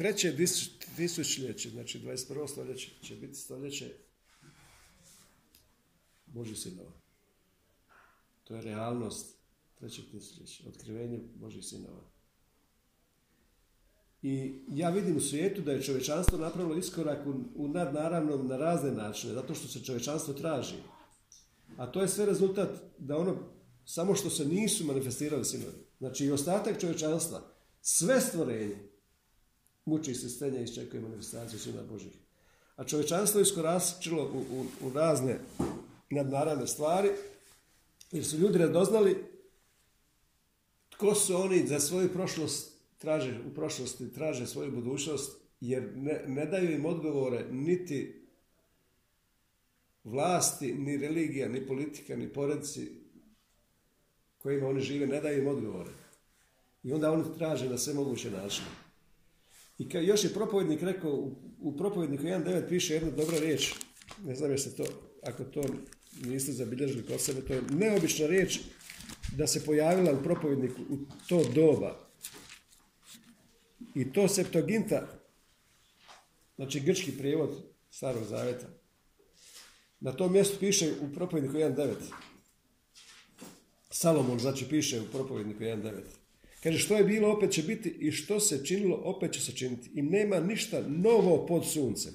treće tisućljeće, znači 21. stoljeće, će biti stoljeće Božih sinova. To je realnost trećeg tisućljeća, otkrivenje Božih sinova. I ja vidim u svijetu da je čovječanstvo napravilo iskorak u, u nadnaravnom na razne načine, zato što se čovječanstvo traži. A to je sve rezultat da ono, samo što se nisu manifestirali sinovi. Znači i ostatak čovječanstva, sve stvorenje, muči se stenja i iščekuje manifestaciju sina Božih. A čovječanstvo je iskoračilo u, u, u razne nadnaravne stvari, jer su ljudi radoznali tko su oni za svoju prošlost traže, u prošlosti traže svoju budućnost, jer ne, ne daju im odgovore niti vlasti, ni religija, ni politika, ni poredci kojima oni žive, ne daju im odgovore. I onda oni traže na sve moguće načine. I kao još je propovednik rekao, u, u propovedniku 1.9 piše jedna dobra riječ, ne znam jeste to, ako to niste zabilježili kod sebe, to je neobična riječ da se pojavila u propovedniku u to doba. I to Septoginta, znači grčki prijevod Starog Zaveta, na tom mjestu piše u propovedniku 1.9. Salomon, znači, piše u propovedniku 1.9. Kaže, što je bilo, opet će biti i što se činilo, opet će se činiti. I nema ništa novo pod suncem.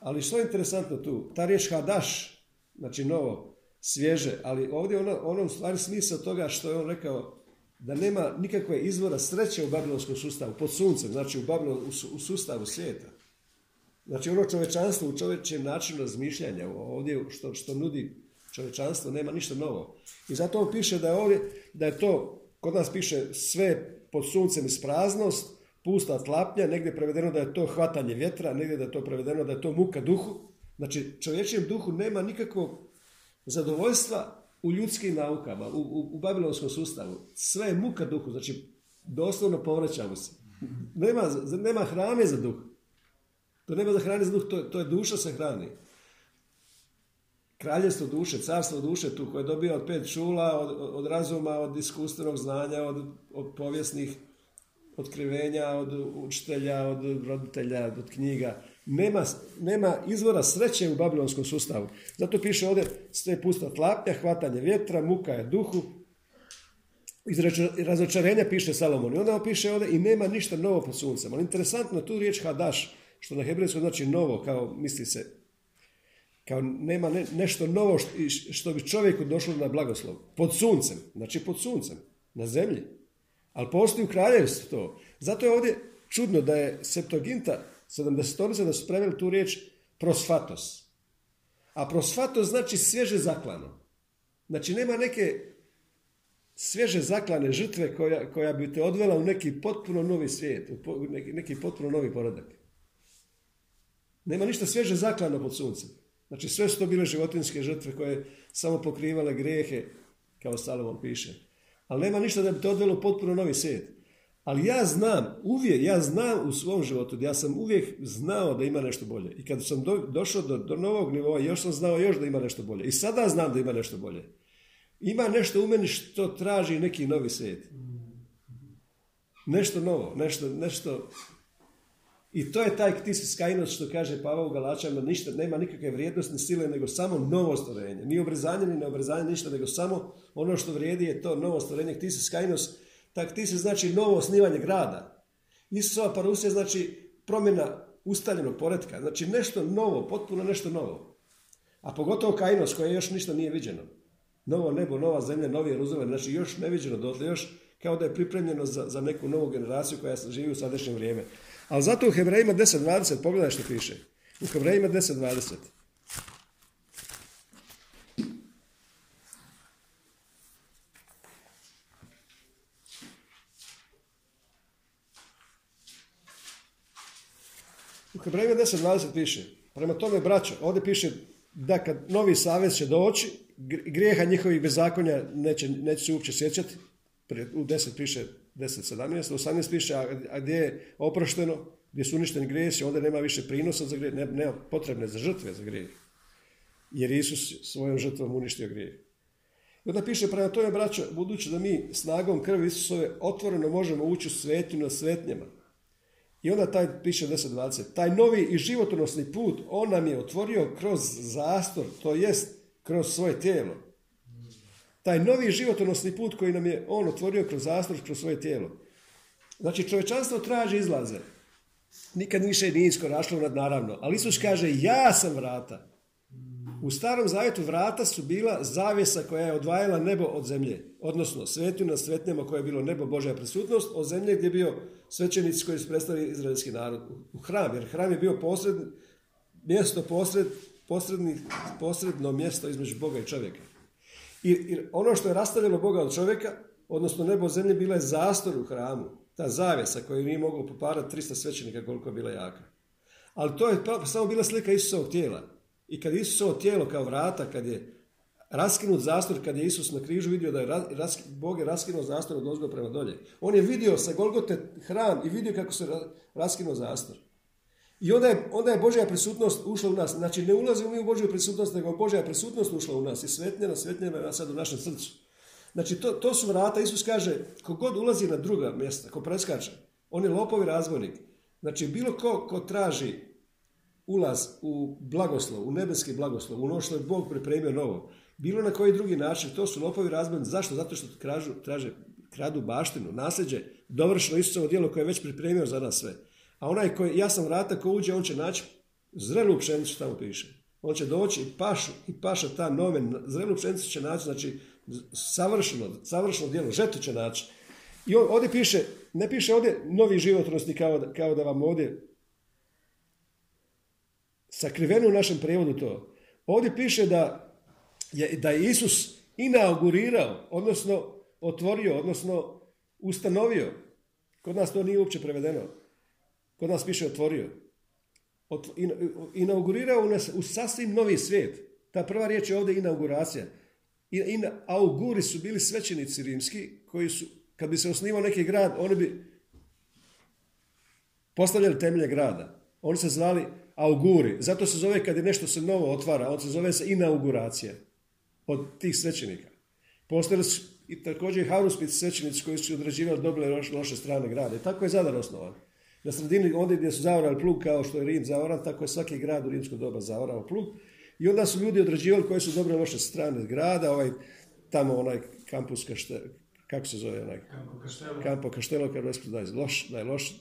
Ali što je interesantno tu? Ta riječ hadaš, znači novo, svježe, ali ovdje ono, ono u stvari smisao toga što je on rekao da nema nikakve izvora sreće u babilonskom sustavu, pod suncem, znači u, Babilon, u, u sustavu svijeta. Znači ono čovečanstvo u čovječem načinu razmišljanja, ovdje što, što nudi čovječanstvo, nema ništa novo. I zato on piše da je ovdje, da je to, kod nas piše sve pod suncem ispraznost, pusta tlapnja, negdje je prevedeno da je to hvatanje vjetra, negdje da je to prevedeno da je to muka duhu. Znači čovječijem duhu nema nikakvog zadovoljstva u ljudskim naukama, u, u, u babilonskom sustavu. Sve je muka duhu, znači doslovno povraćamo se. Nema, nema hrane za duh. To nema za hrane za duh, to, to je duša se hrani. Kraljevstvo duše, carstvo duše tu koje dobija od pet čula, od, od razuma, od iskustvenog znanja, od, od povijesnih otkrivenja, od učitelja, od roditelja, od knjiga. Nema, nema izvora sreće u babilonskom sustavu. Zato piše ovdje sve pusta tlapnja, hvatanje vjetra, muka je duhu. Iz razočarenja piše Salomon. I onda on piše ovdje i nema ništa novo pod suncem. Ali interesantno tu riječ hadaš, što na hebrejskom znači novo, kao misli se, kao nema ne, nešto novo što, bi čovjeku došlo na blagoslov. Pod suncem, znači pod suncem, na zemlji. Ali postoji u kraljevstvu to. Zato je ovdje čudno da je Septoginta 70 da su preveli tu riječ prosfatos. A prosfatos znači svježe zaklano. Znači nema neke svježe zaklane žrtve koja, koja bi te odvela u neki potpuno novi svijet, u neki, neki potpuno novi poredak. Nema ništa svježe zaklano pod suncem. Znači sve su to bile životinske žrtve koje samo pokrivale grijehe, kao Salomon piše. Ali nema ništa da bi te odvelo potpuno novi svijet. Ali ja znam, uvijek, ja znam u svom životu, ja sam uvijek znao da ima nešto bolje. I kada sam do, došao do, do novog nivoa, još sam znao još da ima nešto bolje. I sada znam da ima nešto bolje. Ima nešto u meni što traži neki novi svijet. Nešto novo, nešto, nešto... I to je taj ktisis kainos što kaže Pavao u Galačama, ništa, nema nikakve vrijednosti, sile, nego samo novo stvorenje. Ni obrezanje, ni neobrezanje, ništa, nego samo ono što vrijedi je to novo stvorenje, ktisis kainos, tak ti se znači novo osnivanje grada. Isusova parusija znači promjena ustaljenog poredka, znači nešto novo, potpuno nešto novo. A pogotovo Kainos koje još ništa nije viđeno. Novo nebo, nova zemlja, novi Jeruzalem, znači još neviđeno dotle, još kao da je pripremljeno za, za neku novu generaciju koja živi u sadašnje vrijeme. Ali zato u Hebrejima 10.20, pogledaj što piše. U Hebrejima 10.20. U Hebrejima 10.20 piše, prema tome braćo, ovdje piše da kad novi savez će doći, grijeha njihovih bezakonja neće, neće se uopće sjećati, u 10 piše 10.17, u 18 piše a gdje je oprošteno, gdje su uništeni grijesi, onda nema više prinosa za grijeh, nema potrebne za žrtve za grijeh. Jer Isus svojom žrtvom uništio grijeh. I onda piše prema tome, braćo, budući da mi snagom krvi Isusove otvoreno možemo ući u svetinu na svetnjama, I onda taj piše 10.20. Taj novi i životonosni put on nam je otvorio kroz zastor, to jest kroz svoje tijelo. Taj novi životonosni put koji nam je on otvorio kroz zastor, kroz svoje tijelo. Znači čovječanstvo traži izlaze. Nikad više nije iskorašlo nad naravno. Ali Isus kaže ja sam vrata. U starom zavjetu vrata su bila zavjesa koja je odvajala nebo od zemlje. Odnosno svetu na svetnjama koje je bilo nebo Božja prisutnost, od zemlje gdje je bio svećenici koji su predstavili izraelski narod u hram. Jer hram je bio posred, mjesto posred, posredni, posredno mjesto između Boga i čovjeka. I, ono što je rastavilo Boga od čovjeka, odnosno nebo od zemlje, bila je zastor u hramu ta zavjesa koju nije mogao poparati 300 svećenika koliko je bila jaka. Ali to je pa, samo bila slika Isusovog tijela. I kad Isusovo tijelo kao vrata, kad je raskinut zastor, kad je Isus na križu vidio da je Bog je raskinuo zastor od ozgo prema dolje. On je vidio sa Golgote hram i vidio kako se raskinuo zastor. I onda je, onda je Božja prisutnost ušla u nas. Znači ne ulazimo mi u Božju prisutnost, nego Božja prisutnost ušla u nas. I svetnjena, svetnjena sad u našem srcu. Znači, to, to su vrata, Isus kaže, kogod ulazi na druga mjesta, ko preskače, on je lopovi razvojnik. Znači, bilo ko, ko traži ulaz u blagoslov, u nebeski blagoslov, u ono što je Bog pripremio novo, bilo na koji drugi način, to su lopovi razvojnici. Zašto? Zato što kražu, traže, kradu baštinu, nasljeđe, dovršeno Isusovo djelo koje je već pripremio za nas sve. A onaj koji, ja sam vrata, ko uđe, on će naći zrelu pšenicu, tamo piše. On će doći i pašu, i paša ta nomen, zrelu pšenicu će naći, znači savršeno, savršeno djelo, žetu će naći. I ovdje piše, ne piše ovdje novi životnosti kao da, kao da vam ovdje sakriveno u našem prijevodu to. Ovdje piše da je, da je Isus inaugurirao, odnosno otvorio, odnosno ustanovio. Kod nas to nije uopće prevedeno. Kod nas piše otvorio. inaugurirao nas u sasvim novi svijet. Ta prva riječ je ovdje inauguracija. I, auguri su bili svećenici rimski koji su, kad bi se osnivao neki grad, oni bi postavljali temelje grada. Oni se zvali auguri. Zato se zove kad je nešto se novo otvara, on se zove se inauguracija od tih svećenika. Postojali su i također i hauruspici svećenici koji su određivali dobre loše strane grada. I tako je Zadar osnovan. Na sredini, ondje gdje su zaorali plug kao što je Rim zaoran, tako je svaki grad u rimsko doba zaorao plug. I onda su ljudi određivali koje su dobre loše strane grada, ovaj, tamo onaj kampus kašte, kako se zove onaj? Kampo Kaštelo. Kampo da je loš, da je loš,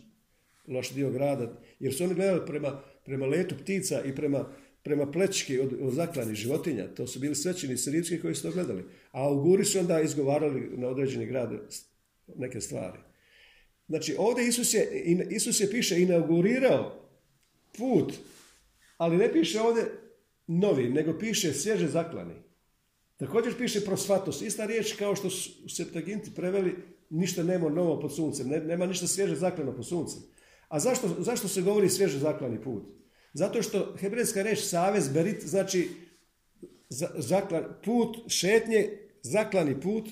loš dio grada, jer su oni gledali prema, prema letu ptica i prema, prema plečki od, od zaklani životinja. To su bili svećeni srpski koji su to gledali. A auguri su onda izgovarali na određeni grad neke stvari. Znači, ovdje Isus je, Isus je piše inaugurirao put, ali ne piše ovdje novi, nego piše svježe zaklani. Također piše prosvatos, ista riječ kao što su Septaginti preveli ništa nema novo pod suncem, nema ništa svježe zaklano pod suncem. A zašto, zašto se govori svježe zaklani put? Zato što hebrejska riječ savez, berit, znači zaklan, put, šetnje, zaklani put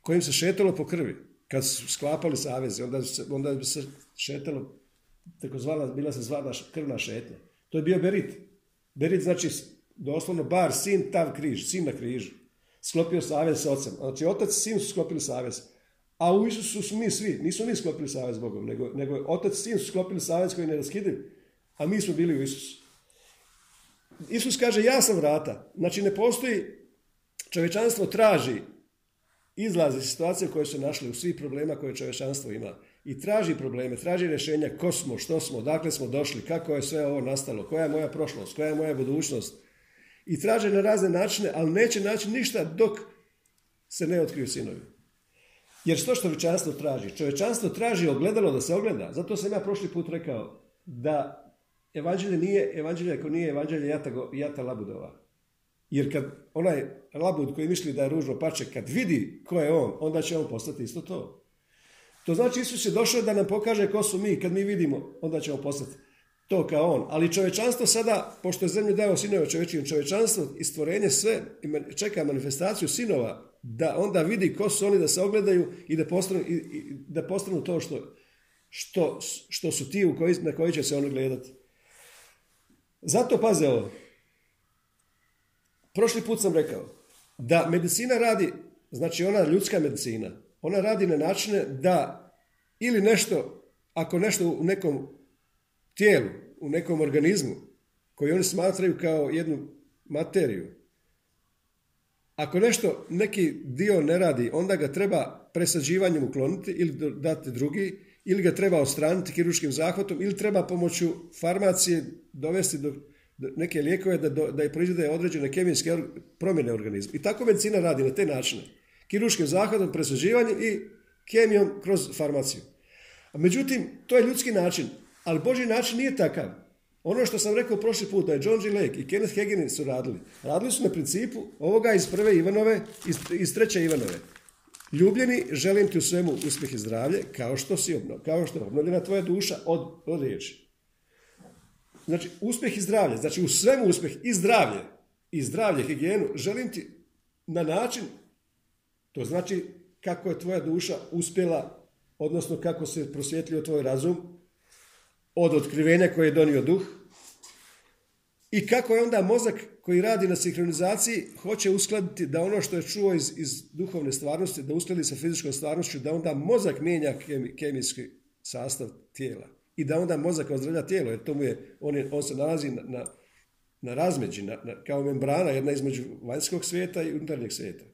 kojim se šetalo po krvi. Kad su sklapali saveze, onda, se, onda bi se šetalo, tako zvala, bila se zvana krvna šetnja. To je bio berit. Berit znači doslovno bar, sin, tav križ, sin na križu. Sklopio savez s ocem. Znači otac i sin su sklopili savez. A u Isusu su mi svi, nisu mi sklopili savez Bogom, nego, nego otac i sin su sklopili savez koji ne raskidiv. A mi smo bili u Isusu. Isus kaže ja sam vrata. Znači ne postoji, čovječanstvo traži izlaz iz situacije koje su našli u svih problema koje čovječanstvo ima i traži probleme, traži rješenja ko smo, što smo, dakle smo došli, kako je sve ovo nastalo, koja je moja prošlost, koja je moja budućnost. I traže na razne načine, ali neće naći ništa dok se ne otkriju sinovi. Jer što čovječanstvo traži? Čovječanstvo traži ogledalo da se ogleda. Zato sam ja prošli put rekao da evanđelje nije evanđelje ako nije evanđelje jata, jata labudova. Jer kad onaj labud koji misli da je ružno pače, kad vidi ko je on, onda će on postati isto to. To znači Isus je došao da nam pokaže ko su mi. Kad mi vidimo, onda ćemo postati to kao on. Ali čovečanstvo sada, pošto je zemlju dao sinove čovečijim, čovečanstvo i stvorenje sve čeka manifestaciju sinova da onda vidi ko su oni, da se ogledaju i da postanu, i, da postanu to što, što, što su ti koji, na koji će se oni gledati. Zato paze ovo. Prošli put sam rekao da medicina radi, znači ona ljudska medicina, ona radi na načine da ili nešto ako nešto u nekom tijelu, u nekom organizmu, koji oni smatraju kao jednu materiju, ako nešto, neki dio ne radi, onda ga treba presađivanjem ukloniti ili dati drugi, ili ga treba ostraniti kiruškim zahvatom, ili treba pomoću farmacije dovesti do, neke lijekove da, da je proizvode određene kemijske promjene organizma. I tako medicina radi na te načine. Kiruškim zahvatom, presađivanjem i kemijom kroz farmaciju. Međutim, to je ljudski način, ali Boži način nije takav. Ono što sam rekao prošli put, da je John G. Lake i Kenneth Hagin su radili. Radili su na principu ovoga iz prve Ivanove, iz, iz treće Ivanove. Ljubljeni, želim ti u svemu uspjeh i zdravlje, kao što si obnov, kao što je obnovljena tvoja duša od, od riječi. Znači, uspjeh i zdravlje, znači u svemu uspjeh i zdravlje, i zdravlje, higijenu, želim ti na način, to znači kako je tvoja duša uspjela, odnosno kako se prosvjetlio tvoj razum, od otkrivenja koje je donio duh, i kako je onda mozak koji radi na sinhronizaciji hoće uskladiti da ono što je čuo iz, iz duhovne stvarnosti, da uskladi sa fizičkom stvarnošću, da onda mozak mijenja kemijski sastav tijela. I da onda mozak ozdravlja tijelo, jer to mu je, on, je, on se nalazi na, na, na razmeđi, na, kao membrana, jedna između vanjskog svijeta i unutarnjeg svijeta.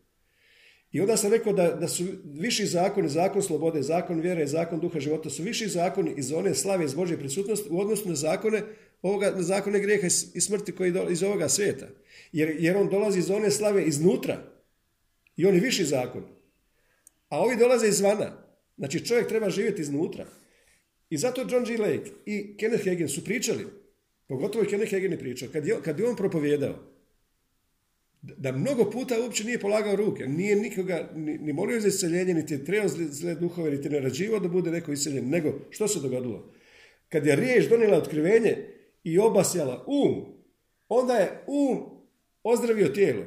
I onda sam rekao da, da su viši zakoni, zakon slobode, zakon vjere, zakon duha života, su viši zakoni iz one slave iz Božje prisutnosti u odnosu na zakone ovoga, na zakone grijeha i smrti koji dolazi iz ovoga svijeta. Jer, jer on dolazi iz one slave iznutra. I on je viši zakon. A ovi dolaze izvana. Znači čovjek treba živjeti iznutra. I zato John G. Lake i Kenneth Hagin su pričali, pogotovo i Kenneth Hagin je pričao, kad je, kad je on propovijedao, da mnogo puta uopće nije polagao ruke, nije nikoga ni, ni molio za isceljenje, niti je trebao zle, duhove, niti narađivao da bude neko iseljen, nego što se dogodilo? Kad je riječ donijela otkrivenje i obasjala um, onda je um ozdravio tijelo.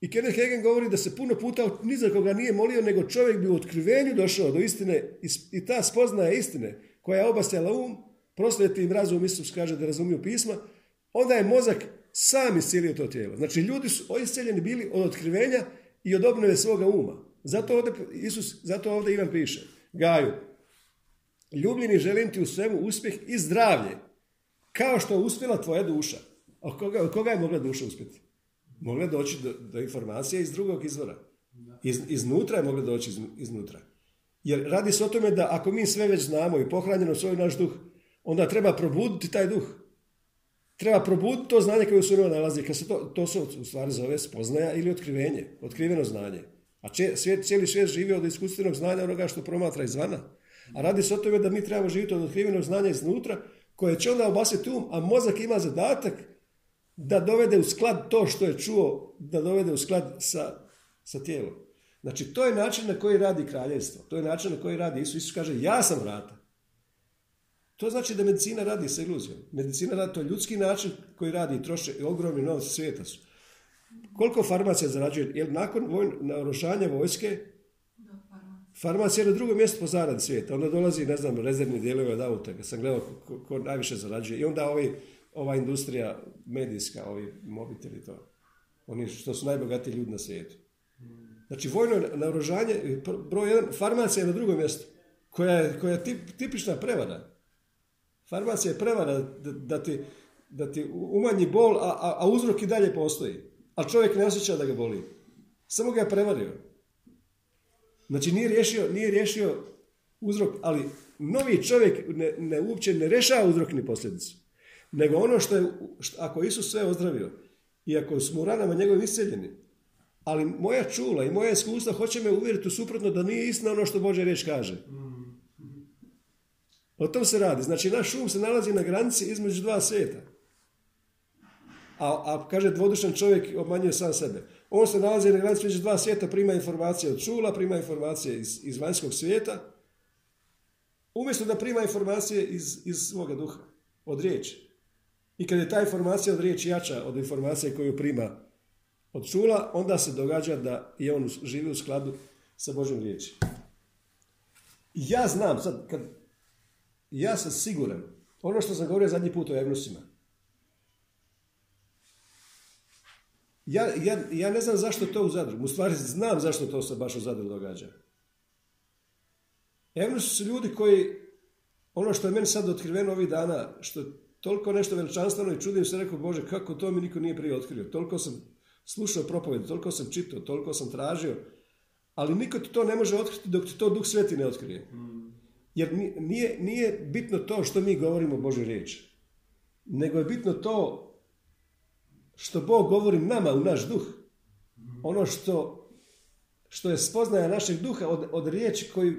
I Kenneth Hagen govori da se puno puta ni za koga nije molio, nego čovjek bi u otkrivenju došao do istine i ta spoznaja istine koja je obasjala um, prosvjeti im razum, Isus kaže da razumiju pisma, onda je mozak sam iscijelio to tijelo. Znači ljudi su iscijeljeni bili od otkrivenja i od obnove svoga uma. Zato ovdje, Isus, zato ovdje Ivan piše, Gaju, ljubljeni želim ti u svemu uspjeh i zdravlje, kao što je uspjela tvoja duša. A koga, koga je mogla duša uspjeti? Mogla doći do, do informacije iz drugog izvora. Iz, iznutra je mogla doći iz, iznutra. Jer radi se o tome da ako mi sve već znamo i pohranjeno svoj naš duh, onda treba probuditi taj duh. Treba probuditi to znanje koje u surovo nalazi. Kad se to, to se u stvari zove spoznaja ili otkrivenje, otkriveno znanje. A če, svijet, cijeli svijet živi od iskustvenog znanja onoga što promatra izvana. A radi se o tome da mi trebamo živjeti od otkrivenog znanja iznutra, koje će onda obasiti um, a mozak ima zadatak da dovede u sklad to što je čuo, da dovede u sklad sa, sa tijelom. Znači, to je način na koji radi kraljevstvo. To je način na koji radi Isus. Isus kaže, ja sam vrata. To znači da medicina radi sa iluzijom. Medicina radi, to je ljudski način koji radi i troše ogromni novci svijeta su. Koliko farmacija zarađuje? Jer nakon naoružanja vojske, farmacija je na drugom mjestu po zaradi svijeta. Onda dolazi, ne znam, rezervni dijelovi od auta. Kad sam gledao ko, ko, najviše zarađuje. I onda ovi, ova industrija medijska, ovi mobiteli to. Oni što su najbogatiji ljudi na svijetu. Znači, vojno naoružanje, broj jedan, farmacija je na drugom mjestu. Koja je, koja je tip, tipična prevara. Farmacija je prevara da, da, ti, da ti umanji bol, a, a, a uzrok i dalje postoji. A čovjek ne osjeća da ga boli. Samo ga je prevario. Znači nije riješio, nije riješio uzrok, ali novi čovjek ne, ne uopće ne rešava uzrok ni posljedicu. Nego ono što je, što, ako Isus sve ozdravio, i ako smo u ranama njegovim isceljeni, ali moja čula i moja iskustva hoće me uvjeriti u suprotno da nije istina ono što Bože riječ kaže. O tom se radi. Znači, naš um se nalazi na granici između dva svijeta. A, a kaže, dvodušan čovjek obmanjuje sam sebe. On se nalazi na granici između dva svijeta, prima informacije od čula, prima informacije iz, iz vanjskog svijeta, umjesto da prima informacije iz, iz svoga duha, od riječi. I kad je ta informacija od riječi jača od informacije koju prima od čula, onda se događa da je on živi u skladu sa Božom riječi. Ja znam, sad, kad ja sam siguran, ono što sam govorio zadnji put o evnusima, ja, ja, ja ne znam zašto to u Zadru, u stvari znam zašto to se baš u Zadru događa. Evnusi su ljudi koji ono što je meni sad otkriveno ovih dana, što je toliko nešto veličanstveno i čudim se, rekao, Bože, kako to mi niko nije prije otkrio. Toliko sam slušao propoved, toliko sam čitao, toliko sam tražio, ali niko ti to ne može otkriti dok ti to Duh Sveti ne otkrije. Jer nije, nije bitno to što mi govorimo Božoj riječi, nego je bitno to što Bog govori nama u naš duh. Ono što, što je spoznaja našeg duha od, od riječi koji,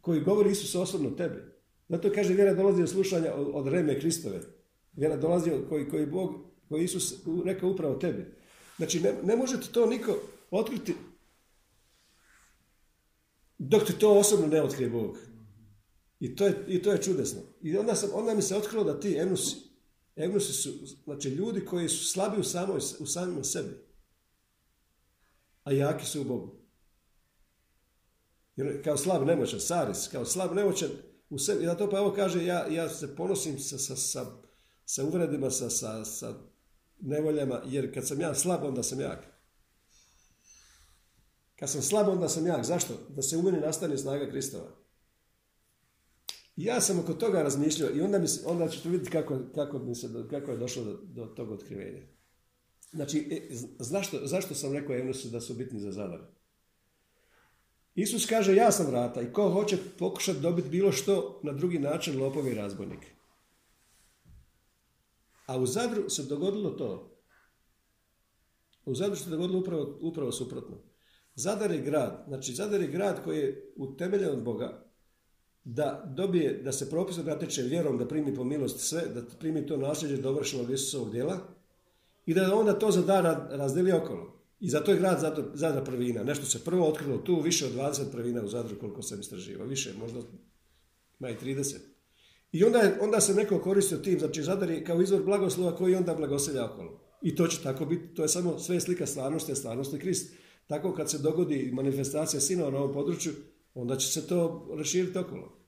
koji govori Isus osobno tebi. Zato kaže vjera dolazi od slušanja od, od reme Kristove. Vjera dolazi od koji, koji Bog, koji Isus rekao upravo tebi. Znači ne, ne možete to niko otkriti dok ti to osobno ne otkrije Bog. I to je, i to je čudesno. I onda, sam, onda mi se otkrilo da ti enusi, enusi su znači, ljudi koji su slabi u, samoj, u samima sebi, a jaki su u Bogu. Jer kao slab nemoćan, saris, kao slab nemoćan u sebi. I zato pa evo kaže, ja, ja se ponosim sa, sa, sa, sa uvredima, sa, sa, sa nevoljama, jer kad sam ja slab, onda sam jak. Kad sam slab, onda sam jak. Zašto? Da se u meni nastane snaga Kristova. Ja sam oko toga razmišljao i onda, mi onda ćete vidjeti kako, kako, mi se, kako je došlo do, do tog otkrivenja. Znači, e, zašto, zašto sam rekao Evnusu da su bitni za zadar? Isus kaže, ja sam vrata i ko hoće pokušati dobiti bilo što na drugi način, lopovi i. A u Zadru se dogodilo to. U Zadru se dogodilo upravo, upravo suprotno. Zadar je grad, znači Zadar je grad koji je utemeljen od Boga, da dobije, da se propisno natječe vjerom, da primi po milost sve, da primi to nasljeđe dovršenog Isusovog djela i da onda to za dar razdeli okolo. I zato je grad zato, Zadra prvina. Nešto se prvo otkrilo tu, više od 20 prvina u Zadru koliko sam istraživao. Više, možda ima i 30. I onda, je, onda se neko koristio tim, znači Zadar je kao izvor blagoslova koji onda blagoselja okolo. I to će tako biti, to je samo sve slika stvarnosti, a stvarnost je Krist. Tako kad se dogodi manifestacija sinova na ovom području, onda će se to raširiti okolo.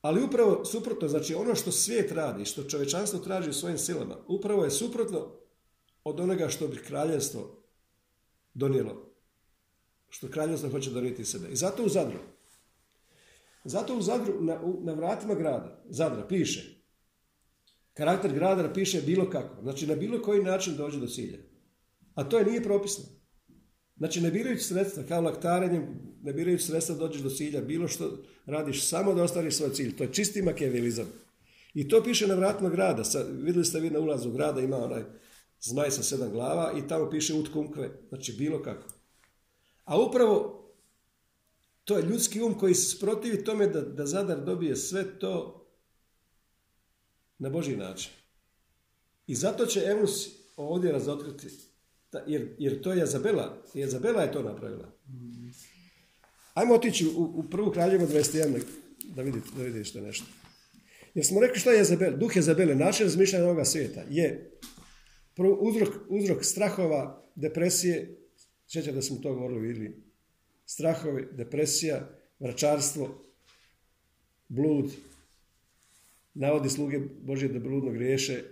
Ali upravo suprotno, znači ono što svijet radi, što čovečanstvo traži u svojim silama, upravo je suprotno od onoga što bi kraljevstvo donijelo. Što kraljevstvo hoće donijeti sebe. I zato u Zadru. Zato u Zadru, na, na vratima grada, Zadra, piše. Karakter grada piše bilo kako. Znači na bilo koji način dođe do cilja. A to je nije propisno. Znači ne birajući sredstva, kao laktarenjem, ne birajući sredstva dođeš do cilja, bilo što radiš, samo da ostvariš svoj cilj. To je čisti makijavelizam. I to piše na vratima grada. Sa, vidjeli ste vi na ulazu grada ima onaj zmaj sa sedam glava i tamo piše utkunkve. Znači bilo kako. A upravo to je ljudski um koji se sprotivi tome da, da Zadar dobije sve to na Boži način. I zato će Evnus ovdje razotkriti jer, jer to je Jezabela. Jezabela je to napravila. Ajmo otići u, u prvu kraljevu 21 da vidite, da vidite što nešto. Jer smo rekli što je Jezabel. Duh Jezabele, naše razmišljanje ovoga svijeta je uzrok, uzrok strahova, depresije, sjeća da smo to govorili strahovi, depresija, vračarstvo, blud, navodi sluge Božje da bludno griješe,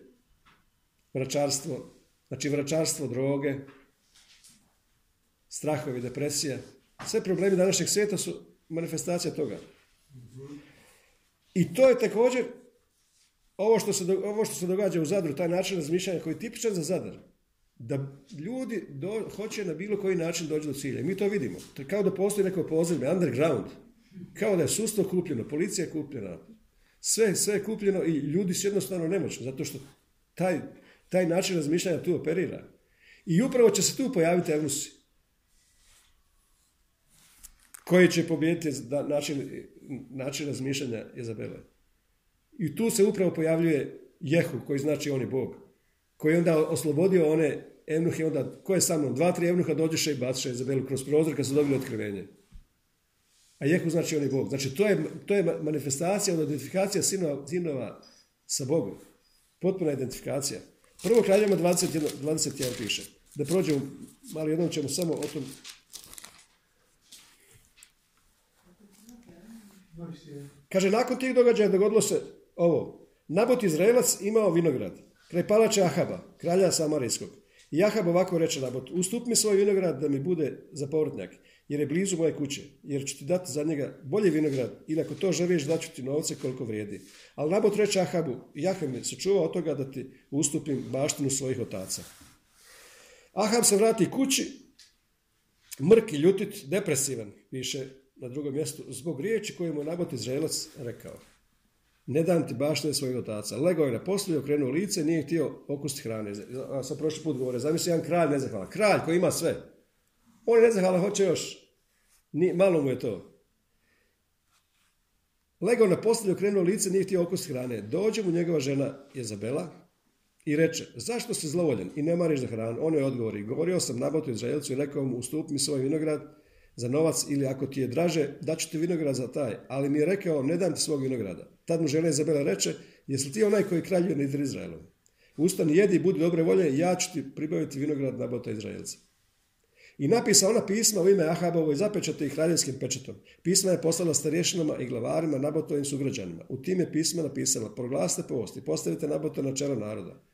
vračarstvo, Znači vračarstvo, droge, strahovi, depresija. Sve problemi današnjeg svijeta su manifestacija toga. I to je također ovo što se, ovo što se događa u Zadru, taj način razmišljanja koji je tipičan za Zadar. Da ljudi do, hoće na bilo koji način doći do cilja. Mi to vidimo. To je kao da postoji neko pozivne, underground. Kao da je sustav kupljeno, policija je kupljena. Sve, sve je kupljeno i ljudi su jednostavno nemoćni. Zato što taj taj način razmišljanja tu operira. I upravo će se tu pojaviti Evnusi. Koji će pobijediti način, način razmišljanja Izabele. I tu se upravo pojavljuje Jehu, koji znači on je Bog. Koji je onda oslobodio one evnuhe, onda, ko je sa mnom? Dva, tri evnuha dođeše i baciše Izabelu kroz prozor kad su dobili otkrivenje. A Jehu znači on je Bog. Znači to je, to je manifestacija, identifikacija sinova, sinova sa Bogom. Potpuna identifikacija. Prvo kraljevima 21, 21 piše. Da prođemo, malo jednom ćemo samo o tom... Kaže, nakon tih događaja dogodilo se ovo. Nabot Izraelac imao vinograd, kraj palača Ahaba, kralja Samarijskog. I Ahab ovako reče Nabot, ustup mi svoj vinograd da mi bude za povrtnjak. jer je blizu moje kuće, jer ću ti dati za njega bolji vinograd ili ako to želiš daću ti novce koliko vrijedi. Ali Nabot reče Ahabu, Jahve me sačuva od toga da ti ustupim baštinu svojih otaca. Ahab se vrati kući, mrk i ljutit, depresivan, piše na drugom mjestu, zbog riječi koju mu Nabot Izraelac rekao. Ne dam ti baštine svojih otaca. Legao je na poslu okrenuo lice, nije htio okustiti hrane. A sam prošli put govorio, zamisli jedan kralj nezahvalan. Kralj koji ima sve. On je nezahvalan, hoće još. malo mu je to. Legao na postelju, okrenuo lice, nije htio okustiti hrane. Dođe mu njegova žena Jezabela i reče, zašto si zlovoljen i ne mariš za hranu? On je odgovori, govorio sam nabotu Izraelcu i rekao mu, ustupi mi svoj vinograd za novac ili ako ti je draže, daću ti vinograd za taj. Ali mi je rekao, ne dam ti svog vinograda. Tad mu žena Izabela reče, jesi ti onaj koji kraljuje nad Izraelom? Ustani, jedi, budi dobre volje, ja ću ti pribaviti vinograd nabota Izraelca. I napisa ona pisma u ime Ahabovo i zapečate ih kraljevskim pečetom. Pisma je poslala starješinama i glavarima Nabotovim sugrađanima. U tim je pisma napisala, proglasite post i postavite Nabota na čelo naroda.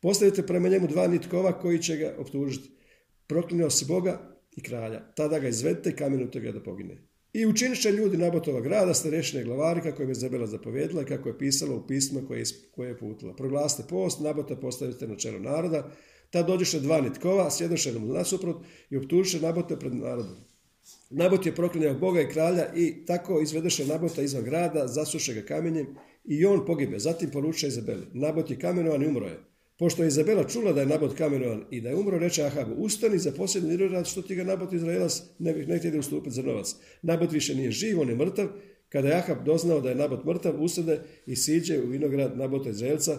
Postavite prema njemu dva nitkova koji će ga optužiti. Proklinio si Boga i kralja. Tada ga izvedite i kamenujte ga da pogine. I učinit će ljudi Nabotova grada, starešine glavari, kako je Zabela zapovjedila i kako je pisalo u pisma koje, koje je putila. Proglasite post, Nabota postavite na čelo naroda, tad dođeše dva nitkova, sjedoše mu nasuprot i optužiše Nabota pred narodom. Nabot je proklinjao Boga i kralja i tako izvedeše Nabota izvan grada, zasuše ga kamenjem i on pogibe. Zatim poruče Izabeli. Nabot je kamenovan i umro je. Pošto je Izabela čula da je Nabot kamenovan i da je umro, reče Ahabu, ustani za posljednji rad što ti ga Nabot Izraelac ne ne htjeli ustupiti za novac. Nabot više nije živ, on je mrtav. Kada je Ahab doznao da je Nabot mrtav, usede i siđe u vinograd Nabota Izraelca,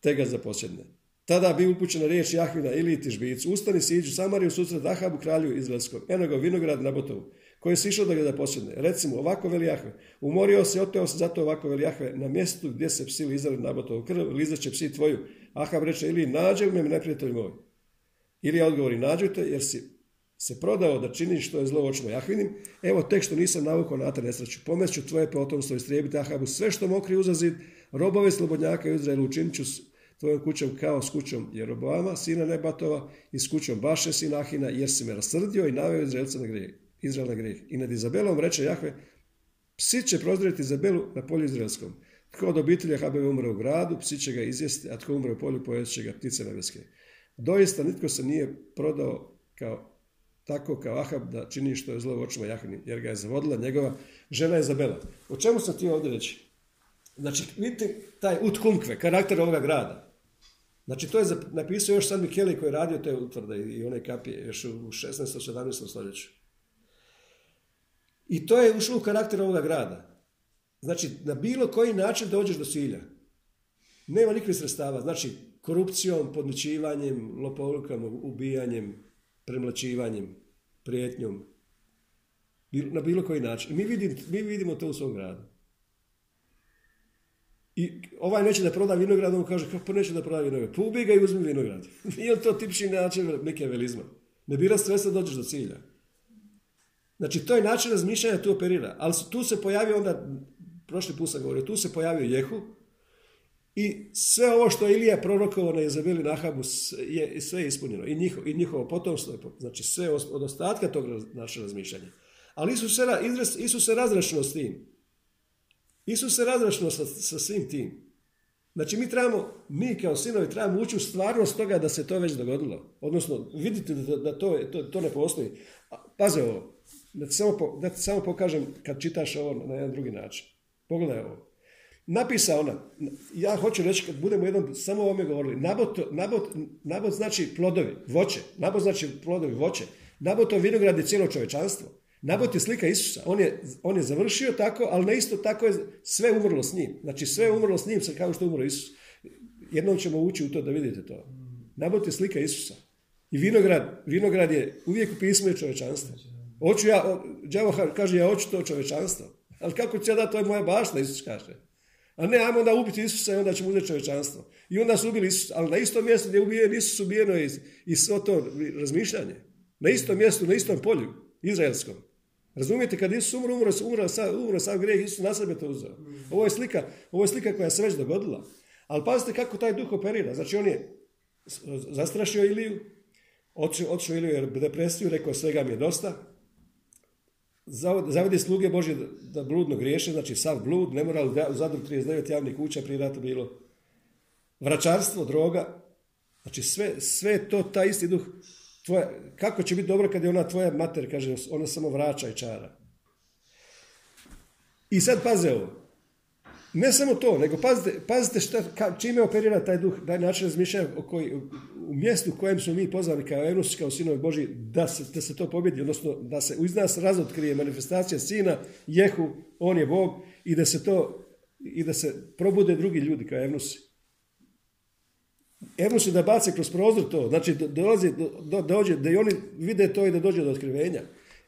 te ga zaposljedne. Tada bi upućena riječ Jahvina ili Tižbicu, ustani siđu Samariju susret Ahabu kralju Izraelskom, eno ga vinograd Nabotovu koji je sišao da ga da posjedne. Recimo, ovako veli Jahve, umorio se oteo se zato ovako veli Jahve, na mjestu gdje se psi lizali Nabotovu krv, lizat će psi tvoju. Ahab reče, ili nađe me neprijatelj moj. Ili ja odgovori, nađujte, jer si se prodao da činiš što je zlo očima Jahvinim. Evo tek što nisam navukao na te nesreću. Pomest tvoje potomstvo istrijebiti Ahabu sve što mokri uzazid, robove slobodnjaka u Izraelu učinit ću tvojom kućom kao s kućom Jeroboama, sina Nebatova, i s kućom Baše, sina Ahina, jer si me rasrdio i naveo Izraelca na grijeh. Izrael na grijeh. I nad Izabelom reče Jahve, psi će prozdraviti Izabelu na polju Izraelskom. Tko od obitelja Habeve umre u gradu, psi će ga izjesti, a tko umre u polju, pojest će ga ptice nebeske. Doista nitko se nije prodao kao tako kao Ahab da čini što je zlo u očima jer ga je zavodila njegova žena Izabela. O čemu sam ti ovdje reći? Znači, vidite taj utkunkve, karakter ovoga grada. Znači, to je napisao još San Micheli koji je radio te utvrde i one kapije još u 16. 17. stoljeću. I to je ušlo u karakter ovoga grada. Znači, na bilo koji način dođeš do cilja. Nema nikakvih sredstava. Znači, korupcijom, podmićivanjem, lopovlukama, ubijanjem, premlačivanjem, prijetnjom. Na bilo koji način. Mi, mi vidimo to u svom gradu. I ovaj neće da proda vinograd, on kaže, kako neće da proda vinograd? Pa ubij ga i uzmi vinograd. Nije to tipični način neke velizma. Ne bira sredstva dođeš do cilja. Znači, to je način razmišljanja, tu operira. Ali tu se pojavio onda, prošli put sam govorio, tu se pojavio Jehu i sve ovo što je Ilija prorokovao na Jezabeli Nahabu je sve ispunjeno. I, njihovo, i njihovo potomstvo, znači sve od ostatka tog naše razmišljanja. Ali Isus se, Isus se s tim. Isus se razrašno sa, sa svim tim. Znači mi trebamo, mi kao sinovi trebamo ući u stvarnost toga da se to već dogodilo. Odnosno, vidite da, da to, to, to ne postoji. Paze ovo, da ti, samo, da samo pokažem kad čitaš ovo na jedan drugi način. Pogledaj ovo. Napisa ona, ja hoću reći kad budemo jednom samo o ovome govorili, nabot, nabot, nabot znači plodovi, voće, nabot znači plodovi, voće, nabot vinograd je cijelo čovečanstvo. Nabot je slika Isusa, on je, on je završio tako, ali na isto tako je sve umrlo s njim. Znači sve je umrlo s njim kao što je umro Isus. Jednom ćemo ući u to da vidite to. Nabot je slika Isusa. I vinograd, vinograd je uvijek u pismu čovečanstva. Hoću ja, đavo kaže, ja hoću to čovečanstvo. Ali kako će ja to je moja bašta, Isus kaže. A ne, ajmo onda ubiti Isusa i onda ćemo uzeti čovečanstvo. I onda su ubili Isusa, ali na istom mjestu gdje je ubijen Isus, ubijeno je i svo to razmišljanje. Na istom mjestu, na istom polju, izraelskom. Razumijete, kad Isus umro, umro, umro, umro sam grijeh, Isus na sebe to uzeo. Ovo je slika, ovo je slika koja se već dogodila. Ali pazite kako taj duh operira. Znači on je zastrašio Iliju, otišao Iliju jer depresiju, rekao svega mi je dosta, zavodi sluge Božje da bludno griješe, znači sav blud, ne mora u Zadru 39 javnih kuća prije rata bilo. Vračarstvo, droga, znači sve, sve to, taj isti duh, tvoja, kako će biti dobro kad je ona tvoja mater, kaže, ona samo vraća i čara. I sad paze ovo, ne samo to, nego pazite, pazite šta, čime operira taj duh, taj način razmišljanja koji, u mjestu u kojem smo mi pozvani kao Enos, kao sinovi Boži, da se, da se to pobjedi, odnosno da se iz nas razotkrije manifestacija sina, Jehu, on je Bog, i da se to, i da se probude drugi ljudi kao Evnusi. Evnusi da bace kroz prozor to, znači dolazi, do, dođe, da i oni vide to i da dođe do otkrivenja.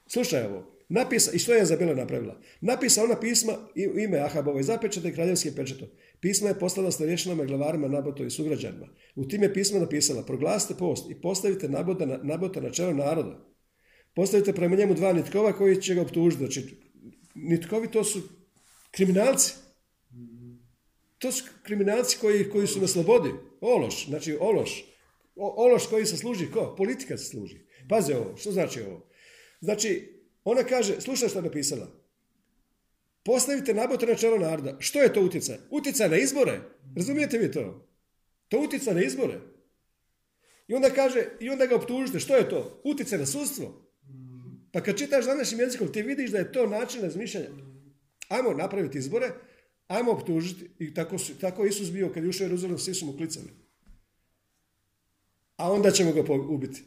Slušaj ovo, Napisa, I što je Izabela napravila? Napisa ona pisma u ime Ahabova i zapečate kraljevskim pečetom. Pisma je poslala starješnama glavarima Naboto i sugrađanima. U tim je pisma napisala, proglasite post i postavite Nabota na, Nabota na čelo naroda. Postavite prema njemu dva nitkova koji će ga optužiti. Znači, nitkovi to su kriminalci. To su kriminalci koji, koji su na slobodi. Ološ, znači ološ. ološ koji se služi, ko? Politika se služi. Pazi ovo, što znači ovo? Znači, ona kaže, slušaj što je napisala. Postavite nabote na čelo naroda. Što je to utjecaj? Utjecaj na izbore. Razumijete mi to? To utjecaj na izbore. I onda kaže, i onda ga optužite. Što je to? Utjecaj na sudstvo. Pa kad čitaš današnjim jezikom, ti vidiš da je to način razmišljanja. Ajmo napraviti izbore, ajmo optužiti. I tako, tako Isus bio kad je ušao Jeruzalem, svi su mu klicali. A onda ćemo ga ubiti.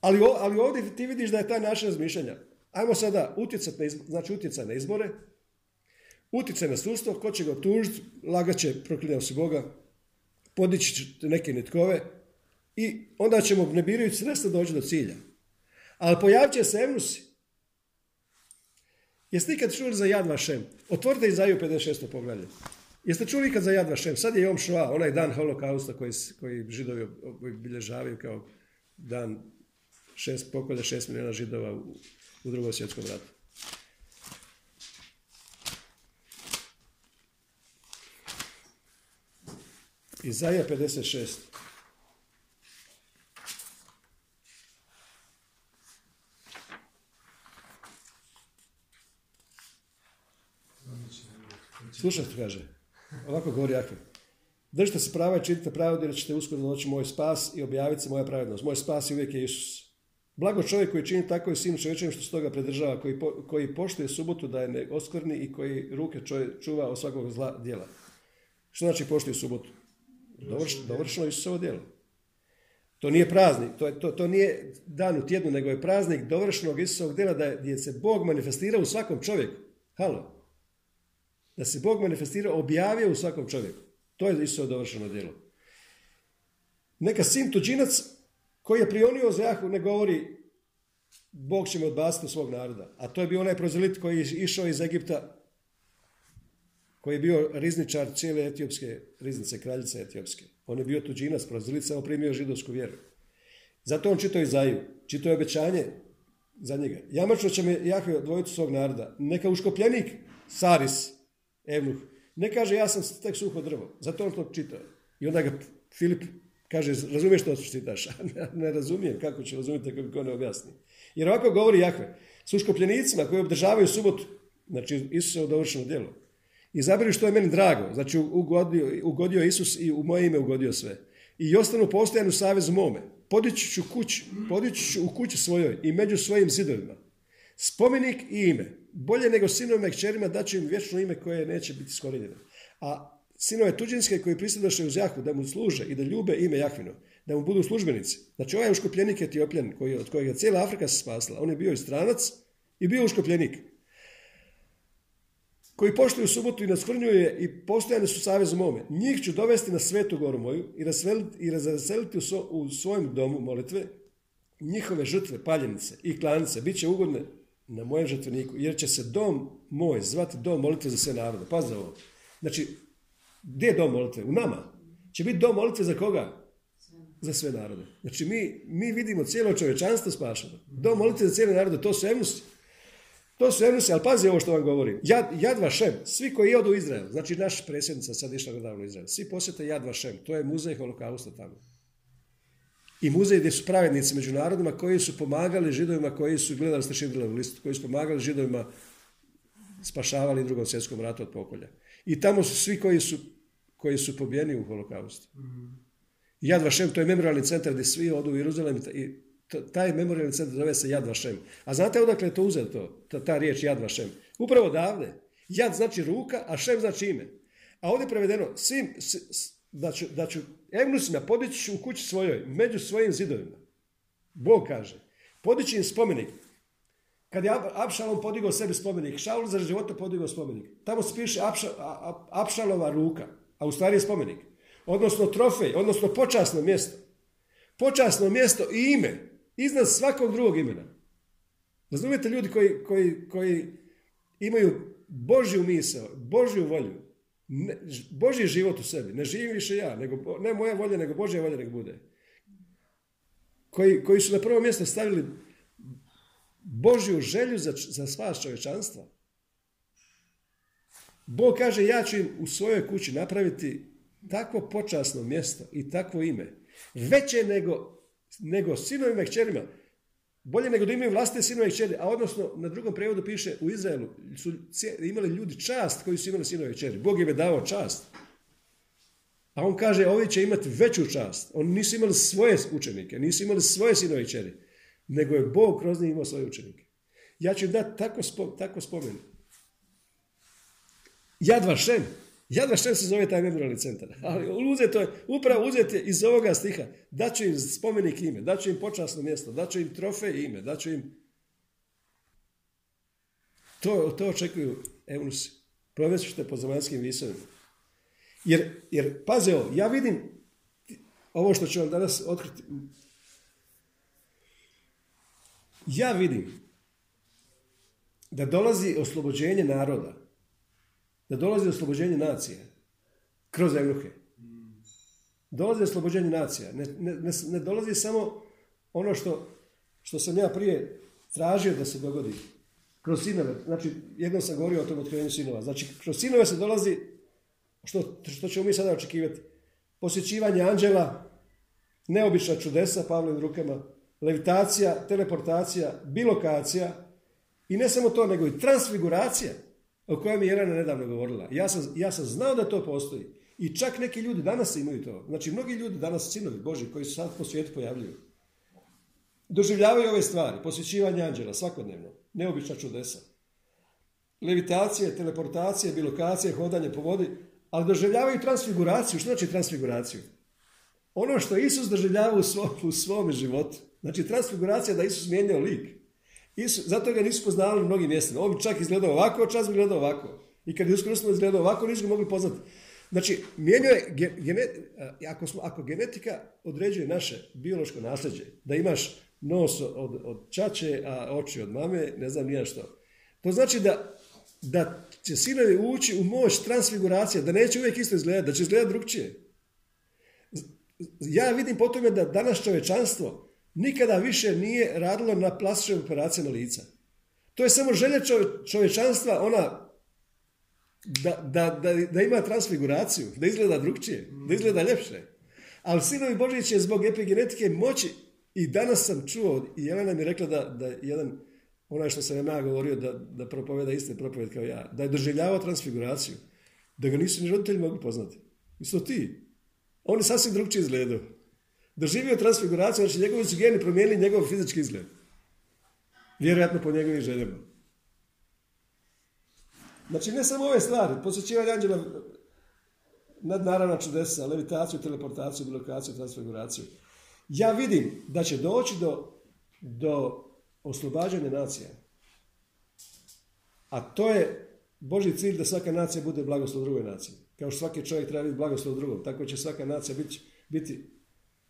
Ali, ali ovdje ti vidiš da je taj način razmišljanja. Ajmo sada utjecati na izbore, znači utjecaj na izbore, utjecaj na sustav, ko će ga tužiti, lagaće, proklinjao se Boga, podići neke nitkove i onda ćemo ne birajući sredstva doći do cilja. Ali pojavit će se Evnusi. Jeste ikad čuli za Jad Vašem? Otvorite Izaju 56. poglavlje. Jeste čuli ikad za Jad Vašem? Sad je Jom Šva, onaj dan holokausta koji, koji židovi obilježavaju kao dan šest pokolja, šest milijuna židova u, u drugom svjetskom ratu. Izaja 56. Slušaj što kaže. Ovako govori Jahve. Držite se prava i činite pravo jer ćete uskoro doći moj spas i objaviti se moja pravednost. Moj spas i uvijek je Isus. Blago čovjek koji čini tako i sin čovječem što se toga predržava, koji, po, koji poštuje subotu da je ne oskvrni i koji ruke čuva od svakog zla djela. Što znači poštuje subotu? Dovrš, dovršeno Isusovo djelo. To nije praznik, to, to, to nije dan u tjednu, nego je praznik dovršenog Isusovog djela da je, gdje se Bog manifestira u svakom čovjeku. Halo. Da se Bog manifestira, objavio u svakom čovjeku. To je Isusovo dovršeno djelo. Neka sin tuđinac koji je prionio za Jahu ne govori Bog će me odbaciti od svog naroda. A to je bio onaj prozelit koji je išao iz Egipta, koji je bio rizničar cijele etiopske riznice, kraljice etiopske. On je bio tuđinac, prozelit, samo primio židovsku vjeru. Zato on čitao Izaju, čitao je obećanje za njega. Jamačno će me Jahve odvojiti svog naroda. Neka uškopljenik, Saris, Evnuh, ne kaže ja sam tek suho drvo. Zato on to čitao. I onda ga Filip Kaže, razumiješ što čitaš? ne, razumijem, kako će razumjeti ako mi ko ne objasni. Jer ovako govori Jahve, s uškopljenicima koji obdržavaju subotu, znači Isusovo dovršeno djelo, izabiru što je meni drago, znači ugodio, ugodio Isus i u moje ime ugodio sve. I ostanu postojan u savezu mome. Podići ću, kuć, podići ću u kući svojoj i među svojim zidovima. Spomenik i ime. Bolje nego sinovima i kćerima daću im vječno ime koje neće biti skoriljeno. A sinove tuđinske koji prisjedoše uz Jahu da mu služe i da ljube ime Jahvino, da mu budu službenici. Znači ovaj uškopljenik Etiopljan koji, od kojega cijela Afrika se spasila, on je bio i stranac i bio uškopljenik. Koji poštuju subotu i naskrnjuje i postojane su savezu mome. Njih ću dovesti na svetu goru moju i, razveliti, i razveseliti u, u svojem domu molitve njihove žrtve, paljenice i klanice. bit će ugodne na mojem žrtveniku, jer će se dom moj zvati dom molitve za sve narode. Pazi ovo. Znači, gdje je dom molitve? U nama. Će biti dom molitve za koga? Za sve narode. Znači mi, mi vidimo cijelo čovječanstvo spašeno. Dom molitve za cijele narode, to su emusi. To su emusi, ali pazi ovo što vam govorim. Jad, Jad Vašem, svi koji odu u Izrael, znači naš predsjednica sad išla nedavno u Izrael, svi posjete Jad Vašem, to je muzej holokausta tamo. i muzej gdje su pravednici među narodima koji su pomagali židovima koji su, gledali ste Šindlerovu listu, koji su pomagali židovima spašavali drugom svjetskom ratu od pokolja. I tamo su svi koji su, koji su pobijeni u holokaustu. Jad Vašem, to je memorialni centar gdje svi odu u Jeruzalem i taj memorialni centar zove se Jad Vašem. A znate odakle je to uzeto, ta, ta riječ Jad Vašem? Upravo odavde. Jad znači ruka, a Šem znači ime. A ovdje je prevedeno, svim, da ću, da ću podići u kući svojoj, među svojim zidovima. Bog kaže, podići im spomenik. Kad je Apšalom podigao sebi spomenik, Šaul za života podigao spomenik. Tamo se piše Apšalova ruka, a u stvari je spomenik. Odnosno trofej, odnosno počasno mjesto. Počasno mjesto i ime, iznad svakog drugog imena. Razumijete ljudi koji, koji, koji imaju Božju misao, Božju volju, ne, Božji život u sebi. Ne živim više ja, nego, ne moja volja, nego Božja volja nek bude. Koji, koji su na prvo mjesto stavili Božju želju za, za spas čovječanstva. Bog kaže ja ću im u svojoj kući napraviti takvo počasno mjesto i takvo ime. Veće nego, nego sinovima i kćerima. Bolje nego da imaju vlastite sinove i kćeri. A odnosno, na drugom prevodu piše u Izraelu su imali ljudi čast koji su imali sinove i kćeri. Bog im je dao čast. A on kaže, ovi će imati veću čast. Oni nisu imali svoje učenike, nisu imali svoje sinove i kćeri nego je Bog kroz njih imao svoje učenike. Ja ću dati tako, tako spomen. Jad Vašem. Jad Vašem se zove taj memorialni centar. Ali uzeto je, upravo uzeti iz ovoga stiha. Daću im spomenik ime, daću im počasno mjesto, daću im trofej ime, daću im... To, to očekuju Eunusi. Provećete po zemaljskim visovima. Jer, jer, paze ovo, ja vidim ovo što ću vam danas otkriti, ja vidim da dolazi oslobođenje naroda, da dolazi oslobođenje nacije kroz evnuhe. Dolazi oslobođenje nacija. Ne, ne, ne, dolazi samo ono što, što sam ja prije tražio da se dogodi. Kroz sinove. Znači, jednom sam govorio o tom otkrivenju sinova. Znači, kroz sinove se dolazi, što, što ćemo mi sada očekivati? Posjećivanje anđela, neobična čudesa Pavlovim rukama, levitacija, teleportacija, bilokacija i ne samo to, nego i transfiguracija o kojoj mi je Jelena nedavno govorila. Ja sam, ja sam znao da to postoji. I čak neki ljudi danas imaju to. Znači, mnogi ljudi danas, sinovi Boži, koji se sad po svijetu pojavljuju, doživljavaju ove stvari, posjećivanje anđela svakodnevno, neobična čudesa. Levitacije, teleportacije, bilokacije, hodanje po vodi, ali doživljavaju transfiguraciju. Što znači transfiguraciju? Ono što Isus doživljava u, svom, u svome životu. Znači, transfiguracija da Isus mijenjao lik. Isus, zato ga nisu poznavali mnogim mjestima. On bi čak izgledao ovako, čas bi izgledao ovako. I kad je uskrsno izgledao ovako, nisu ga mogli poznati. Znači, mijenjao je, ako, smo, ako genetika određuje naše biološko nasljeđe, da imaš nos od, od čače, a oči od mame, ne znam nija što. To znači da, da će sinovi ući u moć transfiguracije, da neće uvijek isto izgledati, da će izgledati drugčije. Ja vidim po tome da danas čovečanstvo nikada više nije radilo na plastičnim operacijama lica. To je samo želja čovječanstva, ona da, da, da, da, ima transfiguraciju, da izgleda drugčije, da izgleda ljepše. Ali sinovi Božji će zbog epigenetike moći i danas sam čuo, i Jelena mi je rekla da, da jedan, onaj što sam ja govorio da, da propoveda iste propoved kao ja, da je doživljavao transfiguraciju, da ga nisu ni roditelji mogli poznati. Isto ti. Oni sasvim drugčije izgledaju doživio transfiguraciju, znači njegovi su geni promijenili njegov fizički izgled. Vjerojatno po njegovim željama. Znači ne samo ove stvari, posjećivanje anđela nadnaravna čudesa, levitaciju, teleportaciju, bilokaciju, transfiguraciju. Ja vidim da će doći do, do oslobađanja nacija. A to je Boži cilj da svaka nacija bude blagoslov drugoj naciji. Kao što svaki čovjek treba biti blagoslov drugom, tako će svaka nacija biti, biti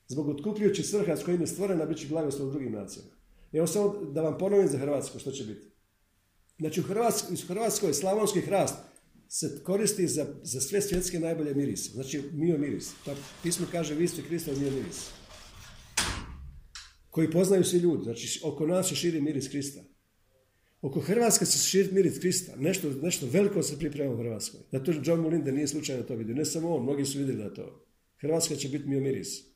zbog otkupljujućih svrha s kojim je stvorena bit će blagoslov drugim nacijama. Evo samo da vam ponovim za Hrvatsku što će biti. Znači u Hrvatskoj, u Hrvatskoj slavonski hrast se koristi za, za sve svjetske najbolje mirise. Znači mio miris. To pismo kaže vi ste Kristov mio miris. Koji poznaju svi ljudi. Znači oko nas se širi miris Krista. Oko Hrvatske se širi miris Krista. Nešto, nešto veliko se priprema u Hrvatskoj. Da to John Mullin nije slučajno to vidio. Ne samo on, mnogi su vidjeli da to. Hrvatska će biti mio miris.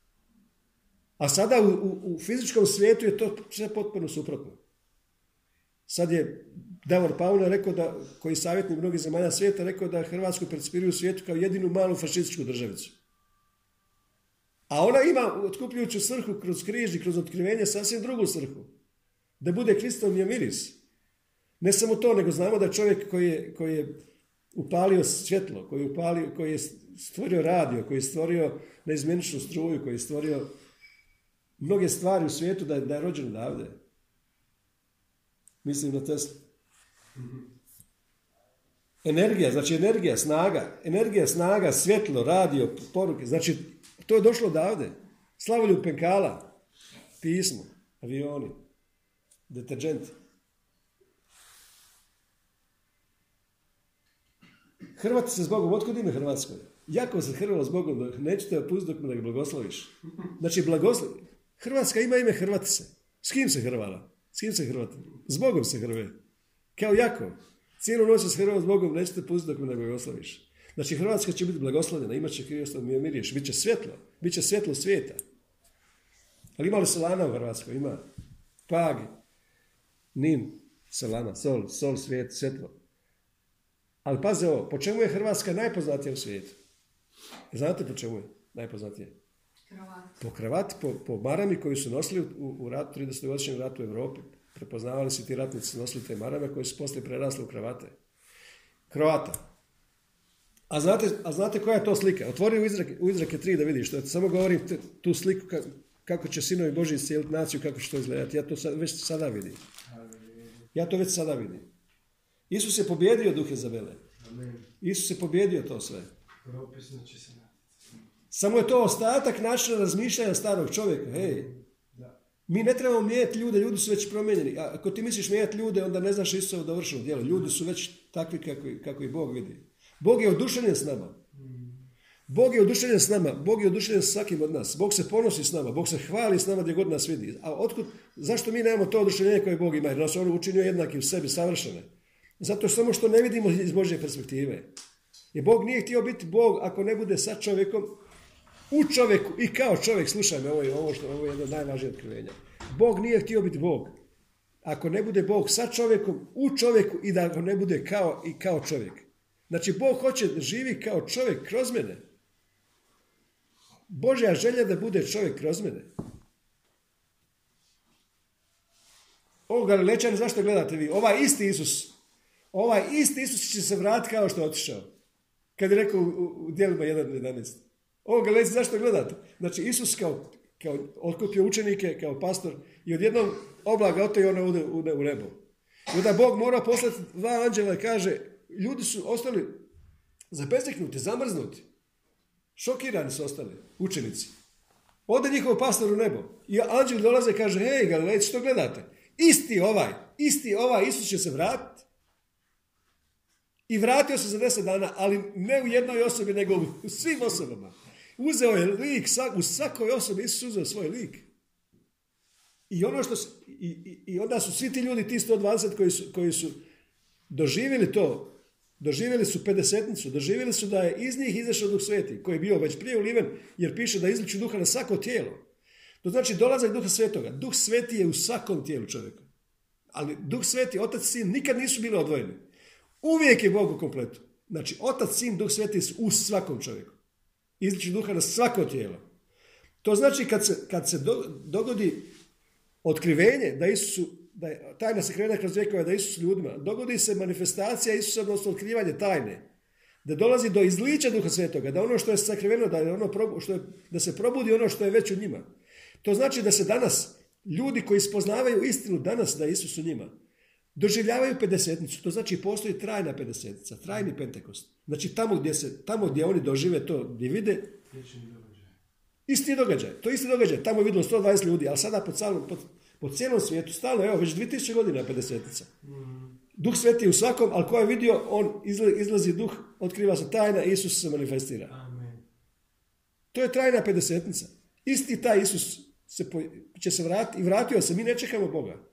A sada u, u, u fizičkom svijetu je to sve potpuno suprotno. Sad je Davor Paula rekao da, koji savjetnik mnogih zemalja svijeta, rekao da Hrvatsku percipiraju u svijetu kao jedinu malu fašističku državicu. A ona ima otkupljujuću svrhu kroz križ i kroz otkrivenje sasvim drugu svrhu. Da bude Kristovni miris. Ne samo to, nego znamo da čovjek koji je, koji je upalio svjetlo, koji je, upalio, koji je stvorio radio, koji je stvorio neizmjeničnu struju, koji je stvorio mnoge stvari u svijetu da je, da je rođen odavde. Mislim na Tesla. Energija, znači energija, snaga, energija, snaga, svjetlo, radio, poruke, znači to je došlo odavde. Slavolju penkala, pismo, avioni, deterđenti. Hrvati se s Bogom, otkud ime Hrvatskoj? Jako se hrvalo s Bogom, nećete opustiti dok me ne blagosloviš. Znači, blagoslovi. Hrvatska ima ime Hrvatice. S kim se hrvala? S kim se hrvati? S Bogom se hrve. Kao jako. Cijelu noć se hrvalo s Bogom, nećete pustiti dok me ne blagosloviš. Znači, Hrvatska će biti blagoslovljena, imat će Kriostov miriješ, bit će svjetlo, bit će svjetlo svijeta. Ali ima li solana u Hrvatskoj? Ima. Pag, nin, solana, sol, sol, svijet, svjetlo. Ali paze ovo, po čemu je Hrvatska najpoznatija u svijetu? Znate po čemu je najpoznatija? Po kravati, po, po marami koji su nosili u, u ratu, 30-godišnjem ratu u Europi. Prepoznavali su ti ratnici, nosili te marame koji su poslije prerasli u kravate. Krovata. A znate, a znate koja je to slika? Otvori u izrake, u izrake 3 da vidiš. To samo govorim tu sliku kako će sinovi Boži iscijeliti naciju, kako će to izgledati. Ja to sad, već sada vidim. Ja to već sada vidim. Isus je pobjedio duhe Zabele. Isus je pobjedio to sve. Samo je to ostatak načina razmišljanja starog čovjeka. Hej, mi ne trebamo mijenjati ljude, ljudi su već promijenjeni. Ako ti misliš mijenjati ljude, onda ne znaš Isusovo dovršeno djelo. Ljudi su već takvi kako, kako i Bog vidi. Bog je oduševljen s nama. Bog je oduševljen s nama, Bog je oduševljen s svakim od nas. Bog se ponosi s nama, Bog se hvali s nama gdje god nas vidi. A otkud, zašto mi nemamo to oduševljenje koje Bog ima? Jer nas on učinio jednaki u sebi, savršene. Zato samo što ne vidimo iz Božje perspektive. Jer Bog nije htio biti Bog ako ne bude sa čovjekom, u čovjeku i kao čovjek. Slušaj me, ovo je, ovo, što, ovo je jedno od otkrivenja. Bog nije htio biti Bog. Ako ne bude Bog sa čovjekom, u čovjeku i da ne bude kao i kao čovjek. Znači, Bog hoće da živi kao čovjek kroz mene. Božja želja da bude čovjek kroz mene. Ovo Galilečani, zašto gledate vi? Ovaj isti Isus, ovaj isti Isus će se vratiti kao što je otišao. Kad je rekao u, u dijelima 1.11. Ovo Galilečani, zašto gledate? Znači, Isus kao, kao otkupio učenike, kao pastor i odjednom oblaga oto i ona ode u nebo. I onda Bog mora poslati dva anđela i kaže, ljudi su ostali zapezeknuti, zamrznuti. Šokirani su ostali, učenici. Ode njihov pastor u nebo. I anđel dolaze i kaže, hej Galilejci, što gledate? Isti ovaj, isti ovaj Isus će se vratiti. I vratio se za deset dana, ali ne u jednoj osobi, nego u svim osobama. Uzeo je lik, u svakoj osobi Isus uzeo svoj lik. I, ono što, i, i, i onda su svi ti ljudi, ti 120 koji su, koji su doživjeli to, Doživjeli su pedesetnicu, doživjeli su da je iz njih izašao Duh Sveti, koji je bio već prije uliven, jer piše da izliču duha na svako tijelo. To znači dolazak Duha Svetoga. Duh Sveti je u svakom tijelu čovjeka. Ali Duh Sveti, Otac i Sin nikad nisu bili odvojeni. Uvijek je Bog u kompletu. Znači, Otac, Sin, Duh Sveti su u svakom čovjeku. Izliču duha na svako tijelo. To znači kad se, kad se dogodi otkrivenje da Isusu da je tajna sakrivena kroz vjekove, da Isus ljudima, dogodi se manifestacija Isusa, odnosno otkrivanje tajne. Da dolazi do izliča Duha Svetoga, da ono što je sakriveno, da, je ono, što je, da se probudi ono što je već u njima. To znači da se danas, ljudi koji spoznavaju istinu danas da Isus u njima, doživljavaju pedesetnicu. To znači postoji trajna pedesetnica, trajni pentekost. Znači tamo gdje, se, tamo gdje oni dožive to, gdje vide, Isti događaj, to je isti događaj. Tamo je vidjelo 120 ljudi, ali sada po, celom, po, po cijelom svijetu, stalno, evo, već 2000 godina 50 Duh sveti u svakom, ali ko je vidio, on izlazi duh, otkriva se tajna, Isus se manifestira. Amen. To je trajna pedesetnica. Isti taj Isus se će se vratiti i vratio se. Mi ne čekamo Boga.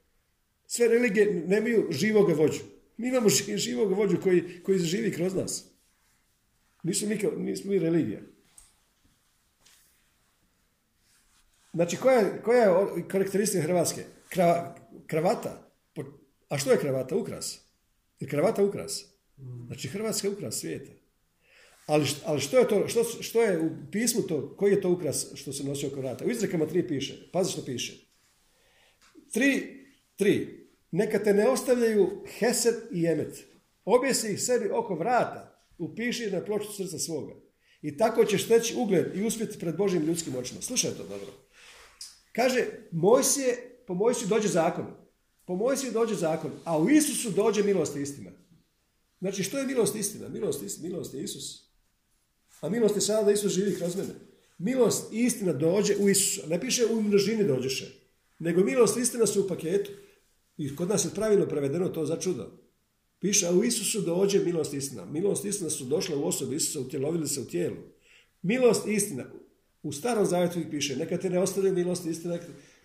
Sve religije nemaju živoga vođu. Mi imamo živoga vođu koji, koji živi kroz nas. Nisu mi, nismo mi religija. Znači, koja koja je karakteristika Hrvatske? Krava, kravata. A što je kravata? Ukras. Je kravata ukras? Znači, Hrvatska je ukras svijeta. Ali, ali što je to, što, što je u pismu to, koji je to ukras što se nosi oko vrata? U izrekama tri piše, pazi što piše. Tri, tri. Neka te ne ostavljaju Hesed i Emet. Objesi ih sebi oko vrata, upiši na ploču srca svoga. I tako ćeš steći ugled i uspjeti pred Božim ljudskim očima. Slušaj to dobro. Kaže, Mojsije, po Mojsiju dođe zakon. Po Mojsiju dođe zakon, a u Isusu dođe milost i istina. Znači, što je milost i istina? Milost, milost je Isus. A milost je sada da Isus živi kroz mene. Milost i istina dođe u Isusu. Ne piše u množini dođeše. Nego milost i istina su u paketu. I kod nas je pravilno prevedeno to za čudo. Piše, a u Isusu dođe milost istina. Milost istina su došle u osobi Isusa, utjelovili se u tijelu. Milost istina. U starom zavjetu piše, neka te ne ostavljaju milost istina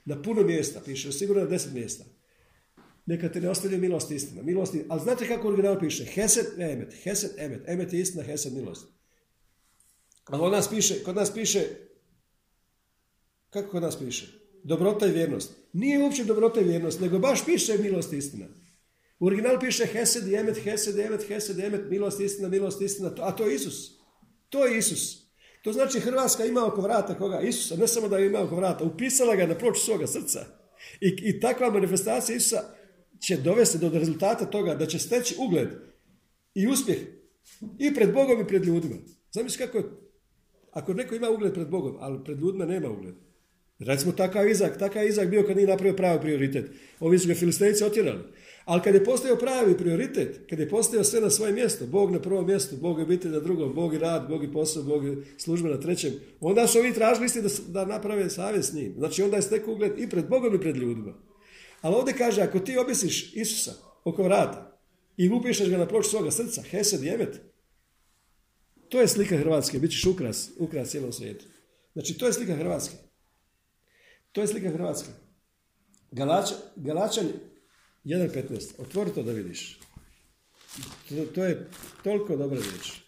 na puno mjesta. Piše, sigurno na deset mjesta. Neka te ne ostavljaju milost istina. Milost, ali znate kako original piše? Hesed, emet. Hesed, emet. Emet je istina, hesed, milost. Ali kod nas piše, kod nas piše, kako kod nas piše? Dobrota i vjernost. Nije uopće dobrota i vjernost, nego baš piše milost i istina. U originalu piše Hesed i Emet, Hesed i Emet, Hesed i milost istina, milost istina, a to je Isus. To je Isus. To znači Hrvatska ima oko vrata koga? Isusa, ne samo da ima oko vrata, upisala ga na ploču svoga srca. I, I takva manifestacija Isusa će dovesti do rezultata toga da će steći ugled i uspjeh i pred Bogom i pred ljudima. Zamisli kako je ako neko ima ugled pred Bogom, ali pred ljudima nema ugled. Recimo takav Izak, takav Izak bio kad nije napravio pravi prioritet. Ovi su ga filistejci otjerali. Ali kad je postao pravi prioritet, kad je postao sve na svoje mjesto, Bog na prvom mjestu, Bog je biti na drugom, Bog i rad, Bog i posao, Bog i služba na trećem, onda su ovi tražili isti da, da naprave savjet s njim. Znači onda je stekao ugled i pred Bogom i pred ljudima. Ali ovdje kaže, ako ti obisiš Isusa oko vrata i upišeš ga na ploču svoga srca, Hesed i Emet, to je slika Hrvatske, bit ćeš ukras, ukras cijelom svijetu. Znači, to je slika Hrvatske. To je slika Hrvatske. Galačan, Galačan 1.15. Otvori to da vidiš. To, to je toliko dobra riječ.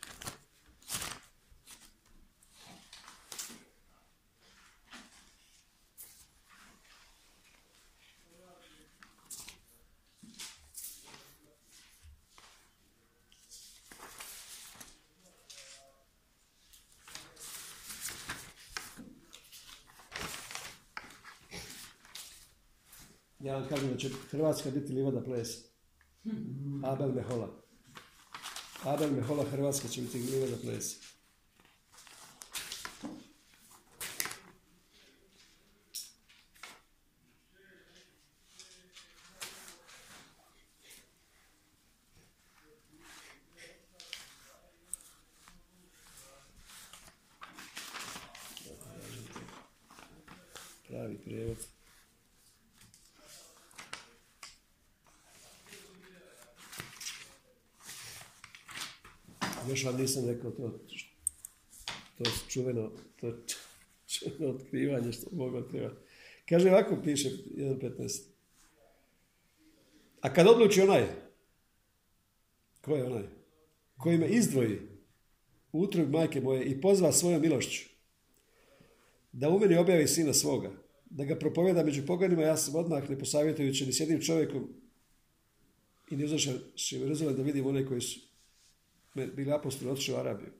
Ja vam kažem da će Hrvatska biti livada ples. Abel Mehola. Abel Mehola Hrvatska će biti livada ples. Pravi prijevod. Još vam nisam rekao to, to čuveno, to čuveno otkrivanje što mogu otkrivati. Kaže ovako piše 1.15. A kad odluči onaj, ko je onaj? Koji me izdvoji utrug majke moje i pozva svojom milošću, da u meni objavi sina svoga, da ga propoveda među poganima, ja sam odmah ne posavjetujući ni s jednim čovjekom i ne uzašao da vidim one koji su bili apostoli otišli u Arabiju.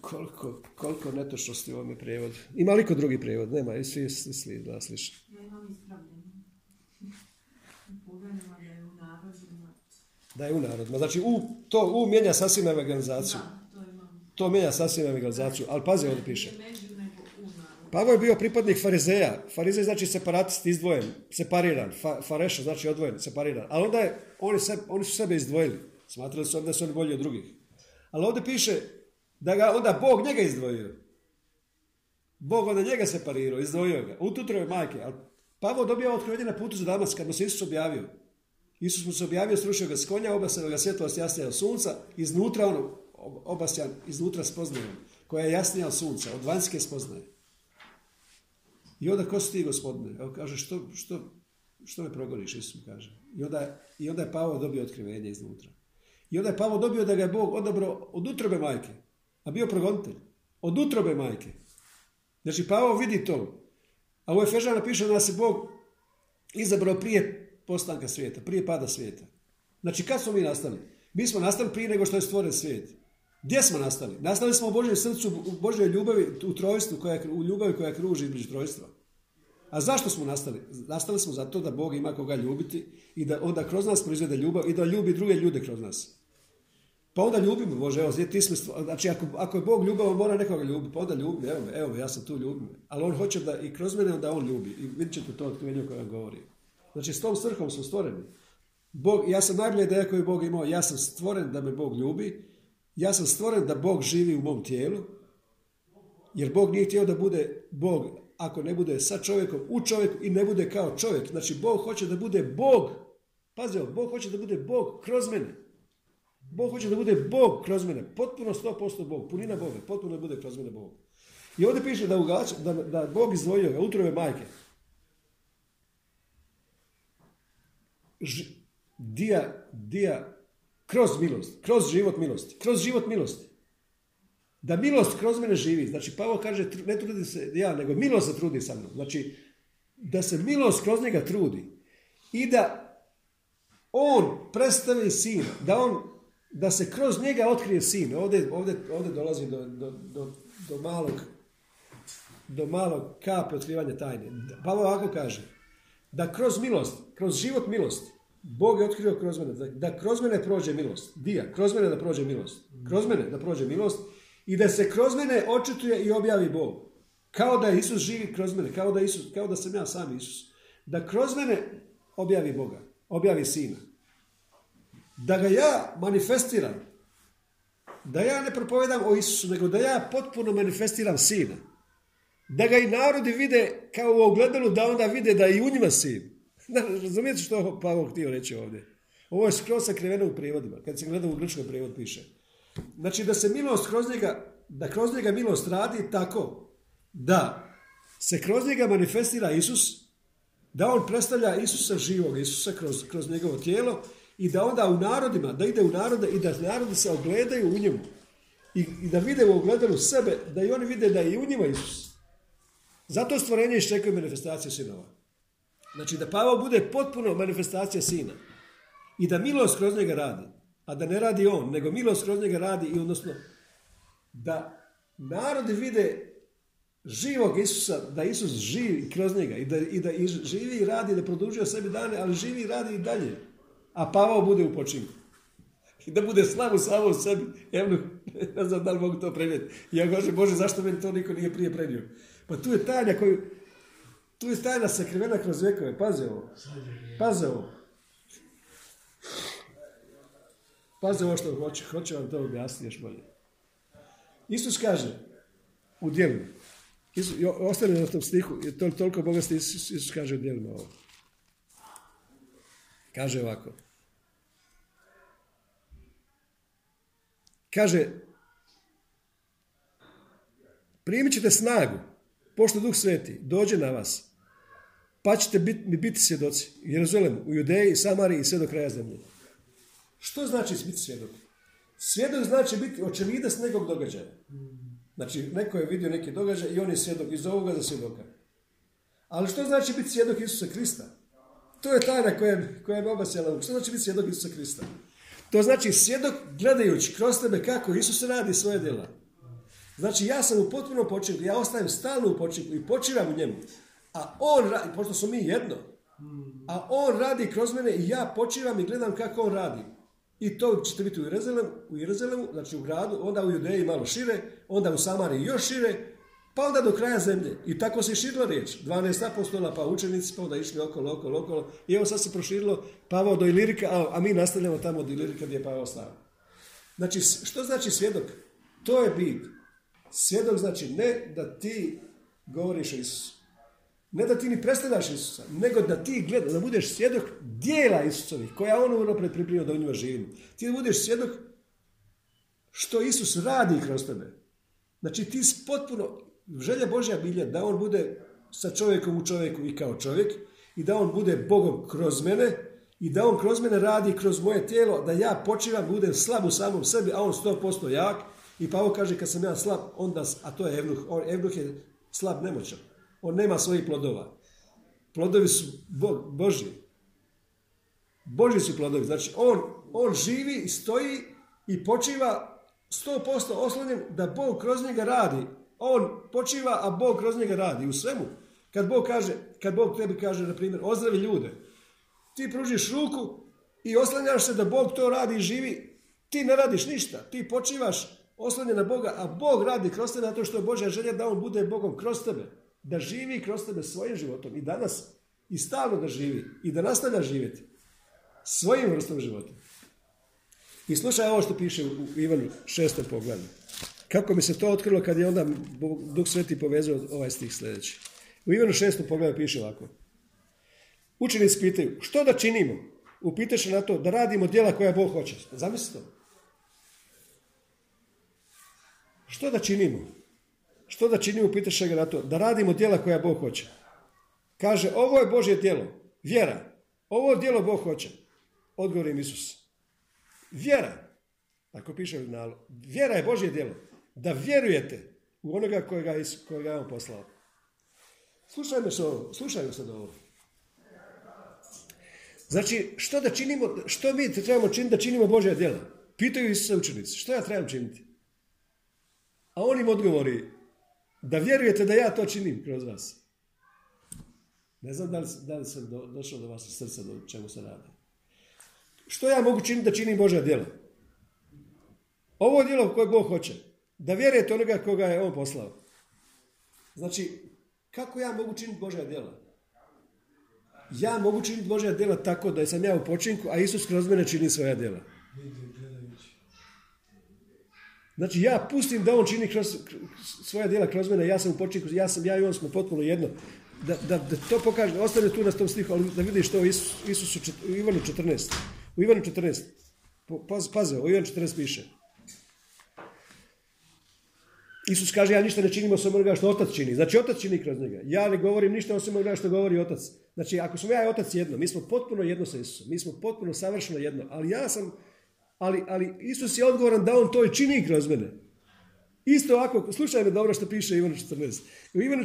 Koliko, koliko netočnosti u ovome prijevodu. Ima li drugi prijevod? Nema, i svi, svi, svi da slično. Da je u narodima. Znači, u, to u mijenja sasvim evangelizaciju. to, to mijenja sasvim evangelizaciju. Ali pazi, ovdje piše. Pavo je bio pripadnik farizeja. Farizej znači separatist, izdvojen, separiran. Fa, fareša znači odvojen, separiran. Ali onda je, oni, oni su sebe izdvojili. Smatrali su da su oni bolji od drugih. Ali ovdje piše da ga onda Bog njega izdvojio. Bog onda njega separirao, izdvojio ga. U tutrove majke. Ali Pavo dobio otkrivenje na putu za Damas kad mu se Isus objavio. Isus mu se objavio, srušio ga s konja, obasio ga svjetlost jasnija od sunca, iznutra ono, obasjan, iznutra spoznajom, koja je jasnija od sunca, od vanjske spoznaje. I onda ko si ti gospodine? Evo kaže, što, što, što me progoniš, Isus mu kaže. I onda, I onda je Pavo dobio otkrivenje iznutra. I onda je Pavo dobio da ga je Bog odabrao od utrobe majke, a bio progonitelj. Od utrobe majke. Znači, Pavao vidi to. A u Efežana piše da je Bog izabrao prije postanka svijeta, prije pada svijeta. Znači, kad smo mi nastali? Mi smo nastali prije nego što je stvoren svijet. Gdje smo nastali? Nastali smo u Božjem srcu, u Božjoj ljubavi, u trojstvu, koja, u ljubavi koja kruži između trojstva. A zašto smo nastali? Nastali smo zato da Bog ima koga ljubiti i da onda kroz nas proizvede ljubav i da ljubi druge ljude kroz nas. Pa onda ljubimo, Bože, evo, ti smo, znači ako, ako je Bog ljubav, on mora nekoga ljubiti, pa onda ljubi, evo evo ja sam tu ljubim. Ali on hoće da i kroz mene da on ljubi. I vidjet ćete to otkrivenje koje vam govori. Znači s tom svrhom smo stvoreni. Bog, ja sam najbolje ideja koju Bog imao, ja sam stvoren da me Bog ljubi, ja sam stvoren da Bog živi u mom tijelu, jer Bog nije htio da bude Bog ako ne bude sa čovjekom, u čovjeku i ne bude kao čovjek. Znači, Bog hoće da bude Bog. Pazi Bog hoće da bude Bog kroz mene. Bog hoće da bude Bog kroz mene. Potpuno 100% Bog. Punina Boga. Potpuno da bude kroz mene Bog. I ovdje piše da, ugač, da, da Bog izdvojio ga, utrove majke. Ž, dija, dija, kroz milost, kroz život milosti, kroz život milosti. Da milost kroz mene živi. Znači, Pavo kaže, ne trudi se ja, nego milost se trudi sa mnom. Znači, da se milost kroz njega trudi. I da on predstavi sina, da on, da se kroz njega otkrije sin. Ovdje, ovdje, ovdje dolazi do, do, do, do malog do malog kape otkrivanja tajne. Pavo ovako kaže, da kroz milost, kroz život milosti, Bog je otkrio kroz mene, da kroz mene prođe milost. Dija, kroz mene da prođe milost. Kroz mene da prođe milost i da se kroz mene očituje i objavi Bog. Kao da Isus živi kroz mene, kao da, Isus, kao da sam ja sam Isus. Da kroz mene objavi Boga, objavi Sina. Da ga ja manifestiram. Da ja ne propovedam o Isusu, nego da ja potpuno manifestiram Sina. Da ga i narodi vide kao u ogledalu, da onda vide da je i u njima Sin. Razumijete što Pavao htio reći ovdje? Ovo je skroz sakriveno u prijevodima. Kad se gleda u grčkom prijevod piše. Znači da se milost kroz njega, da kroz njega milost radi tako da se kroz njega manifestira Isus, da on predstavlja Isusa živog, Isusa kroz, kroz njegovo tijelo i da onda u narodima, da ide u narode i da narodi se ogledaju u njemu. I, i da vide u ogledalu sebe, da i oni vide da je i u njima Isus. Zato stvorenje iščekuje manifestacije sinova. Znači da Pavao bude potpuno manifestacija sina. I da milost kroz njega radi a da ne radi on, nego milost kroz njega radi i odnosno da narodi vide živog Isusa, da Isus živi kroz njega i da, i da i živi i radi, da produžuje sebi dane, ali živi i radi i dalje. A Pavao bude u počinku. I da bude slavu samo u sebi. Evo, ne znam da li mogu to prenijeti. Ja gožem, Bože, zašto meni to niko nije prije prenio? Pa tu je tajna koju, tu je tajna sakrivena kroz vekove. Paze ovo. Paze ovo. Pazi ovo što hoće, hoće vam to objasniti još bolje. Isus kaže u djelu, ostane na tom stihu, je to, toliko bogatstvo Isus, Isus kaže u djelima ovo. Kaže ovako. Kaže, primit ćete snagu, pošto Duh Sveti dođe na vas, pa ćete biti, biti svjedoci u u Judeji, Samariji i sve do kraja zemlje. Što znači biti svjedok? Svjedok znači biti očevidac nekog događaja. Znači, neko je vidio neki događaj i on je svjedok iz ovoga za svjedoka. Ali što znači biti svjedok Isusa Krista? To je tajna koja, koja je obasjala. Što znači biti svjedok Isusa Krista? To znači svjedok gledajući kroz tebe kako Isus radi svoje djela. Znači ja sam u potpunom počinku, ja ostajem stalno u počinku i počivam u njemu. A on radi, pošto smo mi jedno, a on radi kroz mene i ja počivam i gledam kako on radi. I to ćete biti u Jeruzalemu, u Jeruzalemu, znači u gradu, onda u Judeji malo šire, onda u Samari još šire, pa onda do kraja zemlje. I tako se širila riječ. 12 apostola, pa učenici, pa onda išli okolo, okolo, okolo. I evo sad se proširilo Pavao do Ilirika, a, a mi nastavljamo tamo do Ilirika gdje je Pavao stao. Znači, što znači svjedok? To je bit. Svjedok znači ne da ti govoriš o Isusu. Ne da ti ni predstavljaš Isusa, nego da ti gledaš, da budeš svjedok dijela Isusovih, koja on unaprijed pripremio da u njima živi. Ti da budeš svjedok što Isus radi kroz tebe. Znači ti potpuno, želja Božja bilja da on bude sa čovjekom u čovjeku i kao čovjek i da on bude Bogom kroz mene i da on kroz mene radi kroz moje tijelo, da ja počivam, budem slab u samom sebi, a on 100% jak I Pavo kaže kad sam ja slab, onda, a to je Evnuh, on, Evnuh je slab, nemoćan. On nema svojih plodova. Plodovi su Bog, Božji. Božji su plodovi. Znači, on, on živi i stoji i počiva 100% oslonjen da Bog kroz njega radi. On počiva, a Bog kroz njega radi u svemu. Kad Bog kaže, kad Bog tebi kaže, na primjer, ozdravi ljude, ti pružiš ruku i oslanjaš se da Bog to radi i živi, ti ne radiš ništa. Ti počivaš oslonjen na Boga, a Bog radi kroz tebe zato što je Božja želja da on bude Bogom kroz tebe. Da živi kroz tebe svojim životom i danas i stalno da živi i da nastavlja živjeti svojim vrstom života. I slušaj ovo što piše u Ivanu šestom poglavlju. Kako mi se to otkrilo kad je onda Duh Sveti povezao ovaj stih sljedeći. U Ivanu šestom poglavlju piše ovako. Učenici pitaju, što da činimo? Upitaš na to da radimo djela koja Bog hoće. Zamislite to. Što da činimo? Što da činimo, pitaš ga na to, da radimo djela koja Bog hoće. Kaže, ovo je Božje djelo, vjera. Ovo djelo Bog hoće. Odgovor im Isus. Vjera, tako piše u vjera je Božje djelo. Da vjerujete u onoga kojega, kojega je on poslao. Slušajmo se ovo, slušajmo sad ovo. Znači, što da činimo, što mi trebamo činiti da činimo Božja djela? Pitaju se učenici, što ja trebam činiti? A on im odgovori, da vjerujete da ja to činim kroz vas. Ne znam da li, da li sam do, došao do vas srca, do čemu se radi. Što ja mogu činiti da činim Božja djela? Ovo djelo koje Bog hoće. Da vjerujete onoga koga je On poslao. Znači, kako ja mogu činiti Božja djela? Ja mogu činiti Božja djela tako da sam ja u počinku, a Isus kroz mene čini svoja djela. Znači ja pustim da on čini kroz, svoja djela kroz mene, ja sam u počinku, ja, sam, ja i on smo potpuno jedno. Da, da, da to pokaže, ostane tu na tom stihu, ali da vidiš što u Isusu, u Ivanu 14. U Ivanu 14. Paz, paze, u Ivanu 14 piše. Isus kaže, ja ništa ne činim osim onoga što otac čini. Znači, otac čini kroz njega. Ja ne govorim ništa osim onoga što govori otac. Znači, ako smo ja i otac jedno, mi smo potpuno jedno sa Isusom. Mi smo potpuno savršeno jedno. Ali ja sam, ali, ali Isus je odgovoran da on to i čini kroz mene. Isto ovako, slušaj me dobro što piše Ivanu 14. U Ivanu,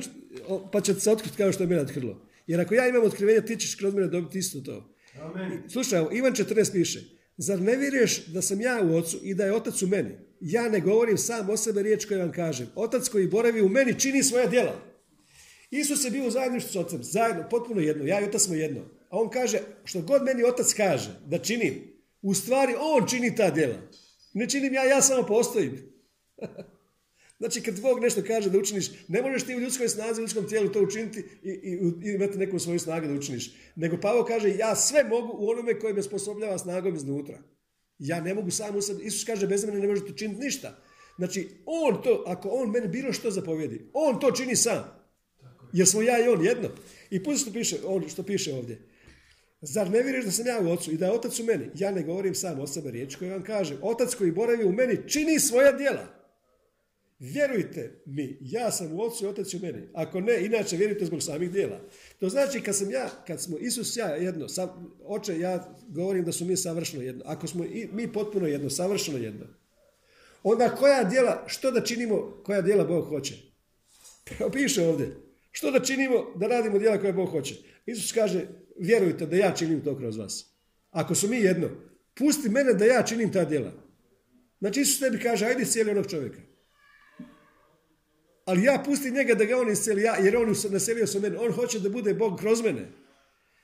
pa će se otkriti kao što je mene otkrilo. Jer ako ja imam otkrivenje, ti ćeš kroz mene dobiti isto to. Amen. Slušaj, Ivan 14 piše, zar ne vjeruješ da sam ja u ocu i da je otac u meni? Ja ne govorim sam o sebe riječ koju vam kažem. Otac koji boravi u meni čini svoja djela. Isus je bio u zajedništvu s ocem, zajedno, potpuno jedno, ja i otac smo jedno. A on kaže, što god meni otac kaže da činim, u stvari on čini ta djela. Ne činim ja, ja samo postojim. Znači kad Bog nešto kaže da učiniš, ne možeš ti u ljudskoj snazi, u ljudskom tijelu to učiniti i, i, imati neku svoju snagu da učiniš. Nego Pavo kaže ja sve mogu u onome koji me sposobljava snagom iznutra. Ja ne mogu sam u sebi. Isus kaže bez mene ne možete učiniti ništa. Znači on to, ako on meni bilo što zapovjedi, on to čini sam. Jer smo ja i on jedno. I pusti što piše, on, što piše ovdje. Zar ne vjeruješ da sam ja u ocu i da je otac u meni? Ja ne govorim sam o sebe riječ koju vam kažem. Otac koji boravi u meni čini svoja djela. Vjerujte mi, ja sam u ocu i otac u meni. Ako ne, inače vjerujte zbog samih dijela. To znači kad sam ja, kad smo Isus ja jedno, sam, oče ja govorim da su mi savršeno jedno. Ako smo i, mi potpuno jedno, savršeno jedno. Onda koja djela, što da činimo, koja djela Bog hoće? Piše ovdje. Što da činimo, da radimo djela koje Bog hoće? Isus kaže, vjerujte da ja činim to kroz vas. Ako su mi jedno, pusti mene da ja činim ta djela. Znači Isus tebi kaže, ajde cijeli onog čovjeka. Ali ja pustim njega da ga on isceli, ja, jer on naselio se mene. On hoće da bude Bog kroz mene.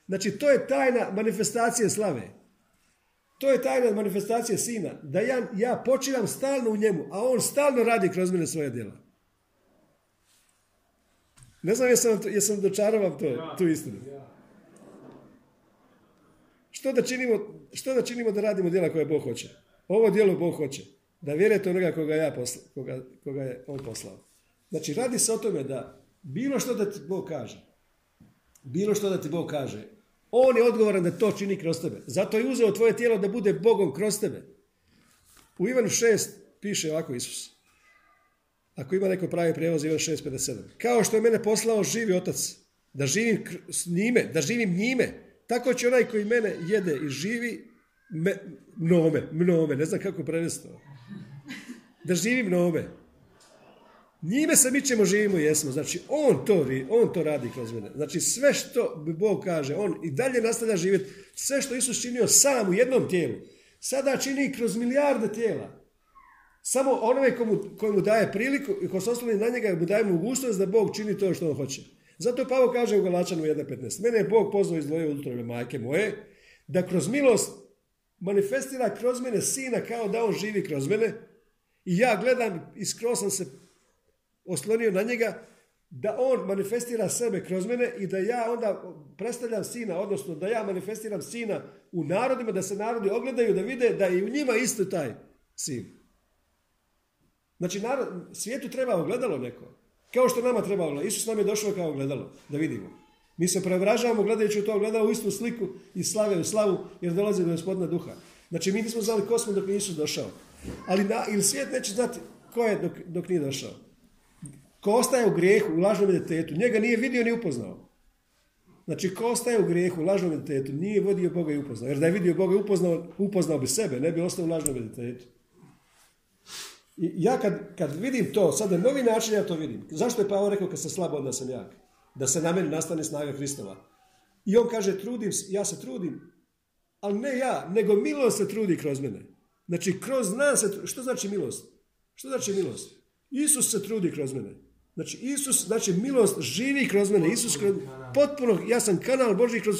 Znači, to je tajna manifestacije slave. To je tajna manifestacije sina. Da ja, ja počivam stalno u njemu, a on stalno radi kroz mene svoje djela. Ne znam jesam, jesam dočaravam to, tu istinu. Što da, činimo, što da činimo da radimo djela koje Bog hoće? Ovo djelo Bog hoće. Da vjerujete onoga koga, ja posla, koga, koga je on poslao. Znači, radi se o tome da bilo što da ti Bog kaže, bilo što da ti Bog kaže, on je odgovoran da to čini kroz tebe. Zato je uzeo tvoje tijelo da bude Bogom kroz tebe. U Ivanu 6 piše ovako Isus. Ako ima neko pravi prijevoz, Ivan 6.57. Kao što je mene poslao živi otac, da živim s njime, da živim njime, tako će onaj koji mene jede i živi, me, mnome, mnome, ne znam kako prevesti to. da živim ove. Njime se mi ćemo živimo jesmo. Znači, on to, on to radi kroz mene. Znači, sve što Bog kaže, on i dalje nastavlja živjeti. Sve što Isus činio sam u jednom tijelu, sada čini kroz milijarde tijela. Samo onome komu, mu daje priliku i ko se osloni na njega mu daje mogućnost da Bog čini to što on hoće. Zato Pavo kaže u Galačanu 1.15. Mene je Bog pozvao izdvojio utrove majke moje, da kroz milost manifestira kroz mene sina kao da on živi kroz mene i ja gledam i skroz sam se oslonio na njega da on manifestira sebe kroz mene i da ja onda predstavljam sina, odnosno da ja manifestiram sina u narodima, da se narodi ogledaju, da vide da i u njima isto taj sin. Znači, narod, svijetu treba ogledalo neko. Kao što nama treba ogledalo. Isus nam je došao kao ogledalo, da vidimo. Mi se prevražavamo gledajući u to ogledalo u istu sliku i slave u slavu, jer dolazi do gospodina duha. Znači, mi nismo znali ko smo dok nije Isus došao. Ali na, ili svijet neće znati ko je dok, dok nije došao. Ko ostaje u grijehu, u lažnom identitetu, njega nije vidio ni upoznao. Znači, ko ostaje u grijehu, u lažnom identitetu, nije vodio Boga i upoznao. Jer da je vidio Boga i upoznao, upoznao bi sebe, ne bi ostao u lažnom identitetu. I ja kad, kad vidim to, sada novi način ja to vidim. Zašto je Pavo rekao kad sam slab, onda sam jak? Da se na meni nastane snaga Kristova. I on kaže, trudim, ja se trudim, ali ne ja, nego milost se trudi kroz mene. Znači, kroz nas se, što znači milost? Što znači milost? Isus se trudi kroz mene. Znači, Isus, znači, milost živi kroz mene. Isus kroz, potpuno, ja sam kanal Boži kroz,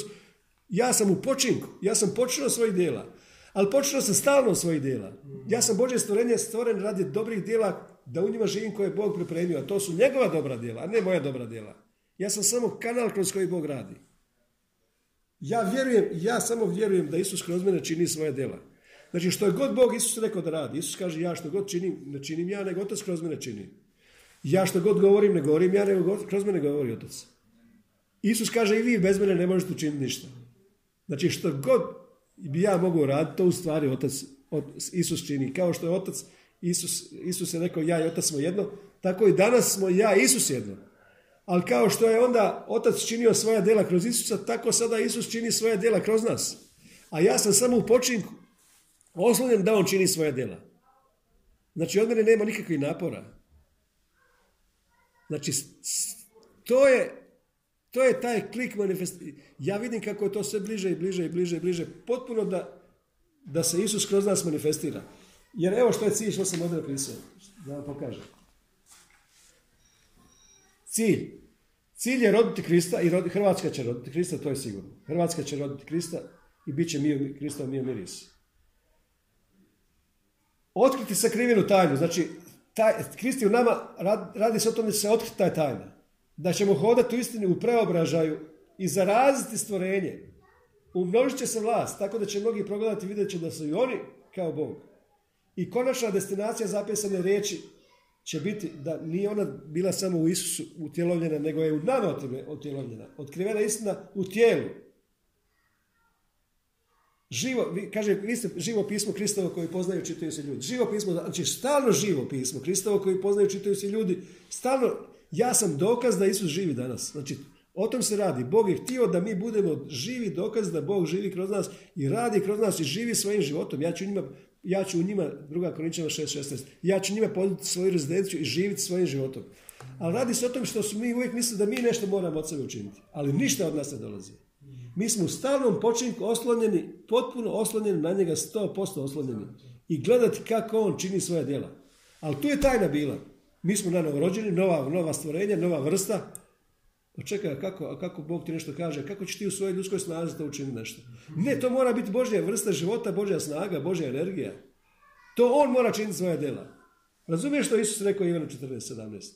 ja sam u počinku. Ja sam počeo svojih djela. Ali počeo sam stalno svojih djela. Ja sam Božje stvorenje stvoren radi dobrih djela da u njima živim koje je Bog pripremio. A to su njegova dobra djela, a ne moja dobra djela. Ja sam samo kanal kroz koji Bog radi. Ja vjerujem, ja samo vjerujem da Isus kroz mene čini svoje djela. Znači što je god Bog Isus rekao da radi. Isus kaže ja što god činim, ne činim ja, nego Otac kroz mene čini. Ja što god govorim, ne govorim ja, nego kroz mene govori Otac. Isus kaže i vi bez mene ne možete učiniti ništa. Znači što god bi ja mogao raditi, to u stvari Otac, Isus čini. Kao što je Otac, Isus, Isus je rekao ja i Otac smo jedno, tako i danas smo ja i Isus jedno. Ali kao što je onda Otac činio svoja djela kroz Isusa, tako sada Isus čini svoja djela kroz nas. A ja sam samo u počinku oslonjen da On čini svoja djela. Znači od mene nema nikakvih napora. Znači, to je, to je taj klik manifest. Ja vidim kako je to sve bliže i bliže i bliže i bliže. Potpuno da, da se Isus kroz nas manifestira. Jer evo što je cilj što sam ovdje napisao. Da vam pokažem. Cilj. Cilj je roditi Krista i rodi, Hrvatska će roditi Krista, to je sigurno. Hrvatska će roditi Krista i bit će mi, mio miris. Otkriti sakrivenu tajnu, znači taj, Kristi u nama radi se o tome da se otkriti taj tajna. Da ćemo hodati u istini u preobražaju i zaraziti stvorenje. Umnožit će se vlast, tako da će mnogi progledati i vidjet će da su i oni kao Bog. I konačna destinacija zapisane riječi će biti da nije ona bila samo u Isusu utjelovljena, nego je u nama utjelovljena. Otkrivena istina u tijelu. Živo, kaže, vi ste živo pismo Kristovo koji poznaju čitaju se ljudi. Živo pismo, znači stalno živo pismo Kristovo koji poznaju čitaju se ljudi. Stalno, ja sam dokaz da Isus živi danas. Znači, o tom se radi. Bog je htio da mi budemo živi dokaz da Bog živi kroz nas i radi kroz nas i živi svojim životom. Ja ću njima, ja ću u njima, druga Korinčana 6.16, ja ću njima poditi svoju rezidenciju i živiti svojim životom. Ali radi se o tom što su mi uvijek mislili da mi nešto moramo od sebe učiniti. Ali ništa od nas ne dolazi. Mi smo u stalnom počinku oslonjeni, potpuno oslonjeni na njega, 100% oslonjeni. I gledati kako on čini svoje djela. Ali tu je tajna bila. Mi smo na novorođeni, nova, nova stvorenja, nova vrsta. Pa čekaj, kako, a kako Bog ti nešto kaže? Kako ćeš ti u svojoj ljudskoj snazi to učiniti nešto? Ne, to mora biti Božja vrsta života, Božja snaga, Božja energija. To on mora činiti svoje djela. Razumiješ što Isus rekao Ivanu 14.17?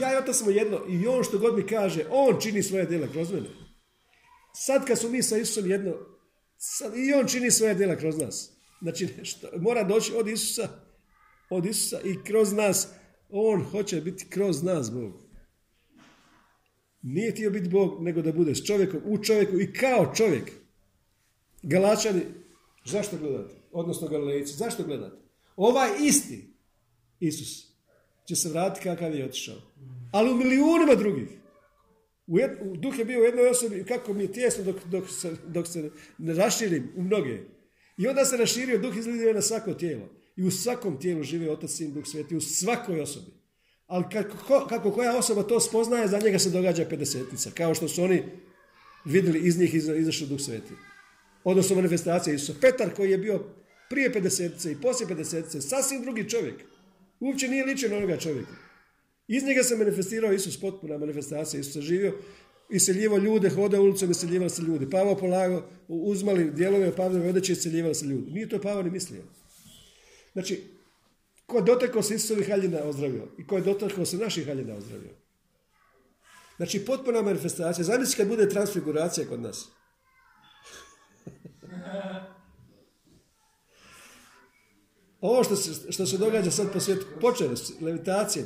Ja i otac smo jedno i on što god mi kaže, on čini svoje djela kroz mene. Sad kad smo mi sa Isusom jedno, sad i on čini svoje djela kroz nas. Znači, što, mora doći od Isusa, od Isusa i kroz nas. On hoće biti kroz nas Bog. Nije htio biti Bog, nego da bude s čovjekom, u čovjeku i kao čovjek. Galačani, zašto gledate? Odnosno Galilejci, zašto gledate? Ovaj isti Isus će se vratiti kakav je otišao. Ali u milijunima drugih. U duh je bio u jednoj osobi, kako mi je tijesno dok, dok, se, dok se ne raširim u mnoge. I onda se raširio, duh izlidio na svako tijelo. I u svakom tijelu živi Otac, Sin, Duh Sveti, u svakoj osobi. Ali kako, kako koja osoba to spoznaje, za njega se događa pedesetnica. Kao što su oni vidjeli iz njih izašao Duh Sveti. Odnosno manifestacija Isusa. Petar koji je bio prije pedesetice i poslije pedesetice, sasvim drugi čovjek. Uopće nije ličio na onoga čovjeka. Iz njega se manifestirao Isus, potpuna manifestacija. Isus se živio, iseljivo ljude, hodao ulicom, iseljivali se ljudi. Pavo polago, uzmali dijelove Pavlove odeće, iseljivali se ljudi. Nije to Pavo ni mislio. Znači, ko je dotekao se Isusovih haljina ozdravio i ko je dotekao se naših haljina ozdravio. Znači, potpuna manifestacija. Zamisli kad bude transfiguracija kod nas. Ovo što se, što se događa sad po svijetu, počele levitacije,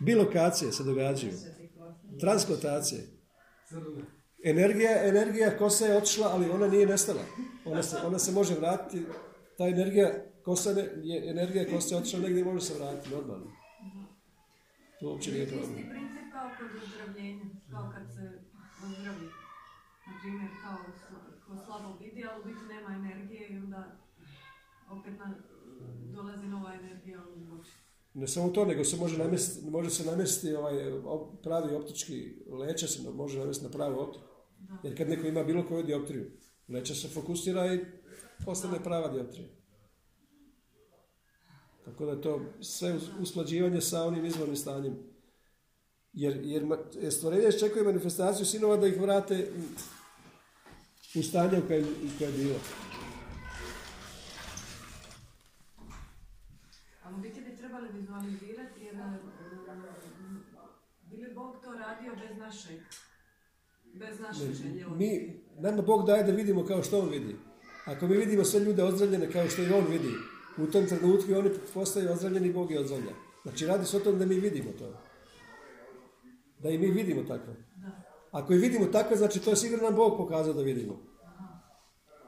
bilokacije se događaju, transplantacije. Energija, energija kosa je otišla, ali ona nije nestala. Ona se, ona se može vratiti, ta energija kosa, je, energija kosa je otišla negdje može se vratiti normalno. To uopće nije problem. Isti princip kao kod ozdravljenja, kao kad se ozdravi. Na primjer, kao ko slabo vidi, ali u biti nema energije i onda opet na, dolazi nova energija u moći. Ne samo to, nego se može, namjestiti, može se namjestiti ovaj, pravi optički leće se može namjestiti na pravu optiku. Jer kad neko ima bilo koju dioptriju, leće se fokusira i postane prava dioptrija. Tako da je to sve usklađivanje sa onim izvornim stanjem. Jer, jer stvorenje iščekuje manifestaciju sinova da ih vrate u stanje u kojem, je bilo. Ali u biti bi trebali vizualizirati jer bi li Bog to radio bez našeg bez naše želje? Mi, nama Bog daje da vidimo kao što On vidi. Ako mi vidimo sve ljude ozdravljene kao što i On vidi, u tom trenutku oni postaju ozdravljeni i Bog je ozdravlja. Znači radi se o tom da mi vidimo to. Da i mi vidimo takve. Ako i vidimo takve, znači to je sigurno nam Bog pokazao da vidimo.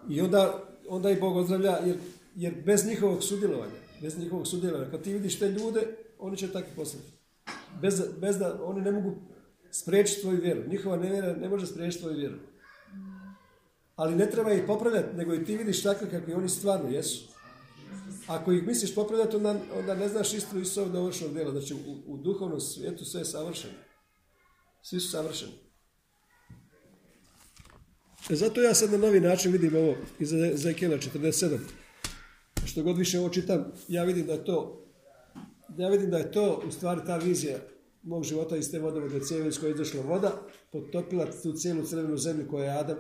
I onda, onda i Bog ozdravlja, jer, jer bez njihovog sudjelovanja, bez njihovog sudjelovanja, kad ti vidiš te ljude, oni će takvi postati. Bez, bez da oni ne mogu spriječiti tvoju vjeru. Njihova nevjera ne može spriječiti tvoju vjeru. Ali ne treba ih popravljati, nego i ti vidiš takve kakvi oni stvarno jesu. Ako ih misliš popravljati, onda, onda ne znaš istinu Isusovog dovršenog djela. Znači, u, u duhovnom svijetu sve je savršeno. Svi su savršeni. E zato ja sad na novi način vidim ovo iz Ezekijela 47. Što god više ovo čitam, ja vidim da je to ja vidim da je to u stvari ta vizija mog života iz te vodovodne cijevi iz koje je izašla voda, potopila tu cijelu crvenu zemlju koja je Adam,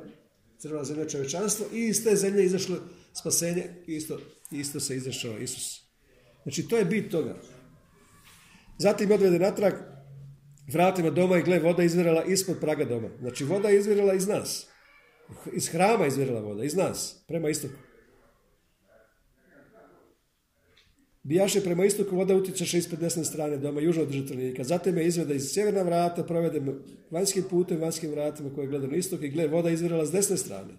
crvena zemlja čovečanstvo i iz te zemlje izašlo spasenje i isto, isto se izašao Isus. Znači to je bit toga. Zatim odvede natrag vratima doma i gle, voda izvirala ispod praga doma. Znači voda je izvirala iz nas. Iz hrama izvirala voda, iz nas, prema istoku. Bijaše prema istoku, voda utječeše ispod desne strane doma, južno od. Zatim je izveda iz sjeverna vrata, provede vanjskim putem, vanjskim vratima koje gleda na istok i gle, voda izvirala s desne strane.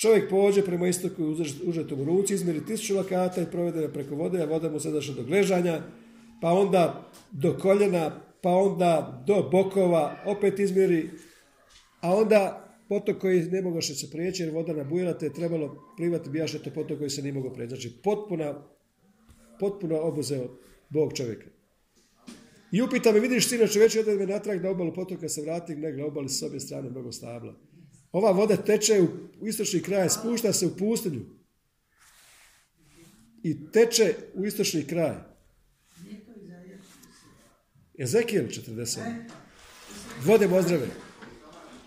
Čovjek pođe prema istoku užetom ruci, izmjeri tisuću lakata i provede preko vode, a voda mu se daše do gležanja, pa onda do koljena, pa onda do bokova, opet izmjeri, a onda potok koji ne mogao se prijeći jer voda nabujala te je trebalo plivati bijaše to potok koji se nije mogao prijeći. Znači potpuna, potpuno obuzeo Bog čovjeka. I upita me, vidiš sine čovječe, ode me natrag na obalu potoka se vrati, nego na obali s obje strane mnogo stabla. Ova voda teče u istočni kraj, spušta se u pustinju. I teče u istočni kraj. Ezekijel 40. Vode ozdrave.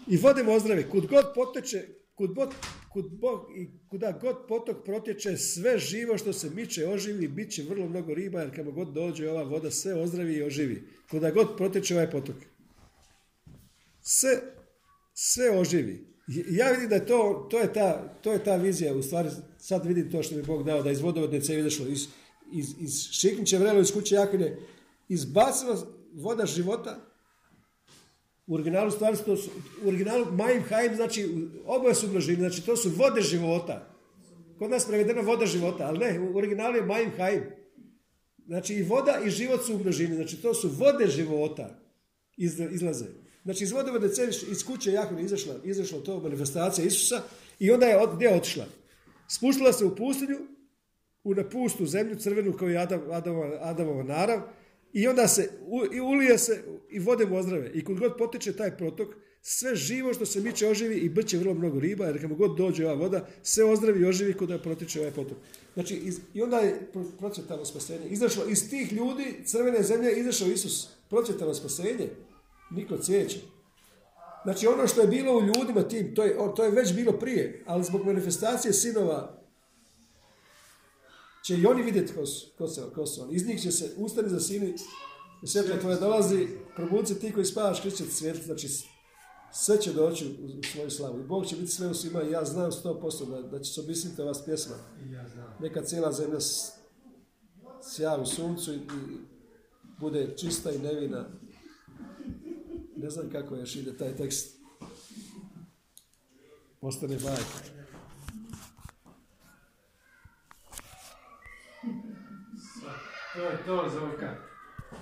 I vode ozdrave. Kud god poteče, kud, god, kud Bog i kuda god potok protječe, sve živo što se miče, oživi, bit će vrlo mnogo riba, jer kamo god dođe ova voda, sve ozdravi i oživi. Kuda god protječe ovaj potok. Sve, sve oživi. Ja vidim da je to, to, je ta, to je ta vizija, u stvari sad vidim to što mi Bog dao, da iz vodovodne cevi izašlo, iz, iz, iz Šikniće vrelo, iz kuće Jakine, izbacilo voda života, u originalu stvari to su, u originalu Maim Haim, znači oboje su množine, znači to su vode života. Kod nas prevedeno voda života, ali ne, u originalu je Maim Haim. Znači i voda i život su u množini, znači to su vode života izlaze. Znači iz vodovode iz kuće Jahve izašla, izašla to manifestacija Isusa i onda je od, gdje otišla? Spuštila se u pustinju u napustu zemlju crvenu kao i Adam, Adamova, Adamova narav i onda se i ulije se i vode mu. I kud god potiče taj protok, sve živo što se miče oživi i brće vrlo mnogo riba, jer kamo god dođe ova voda, sve ozdravi i oživi kuda protiče ovaj potok. Znači, iz- i onda je pro- procvjetalo spasenje. Izašlo iz tih ljudi, crvene zemlje, je izašao Isus. Procvjetalo spasenje. Niko cvijeće. Znači ono što je bilo u ljudima tim, to je, to je već bilo prije, ali zbog manifestacije sinova će i oni vidjeti ko su, ko su, ko su oni. Iz njih će se ustani za sini, svjetlo tvoje dolazi, probudi ti koji spavaš, Krist će ti svijetiti, znači sve će doći u, u svoju slavu. I Bog će biti sve u svima i ja znam 100% da, da će se obisniti ova pjesma. Neka cijela zemlja sja u suncu i, i bude čista i nevina. Ne znam kako još ide taj tekst. Postane bajka. To je to, Zorka.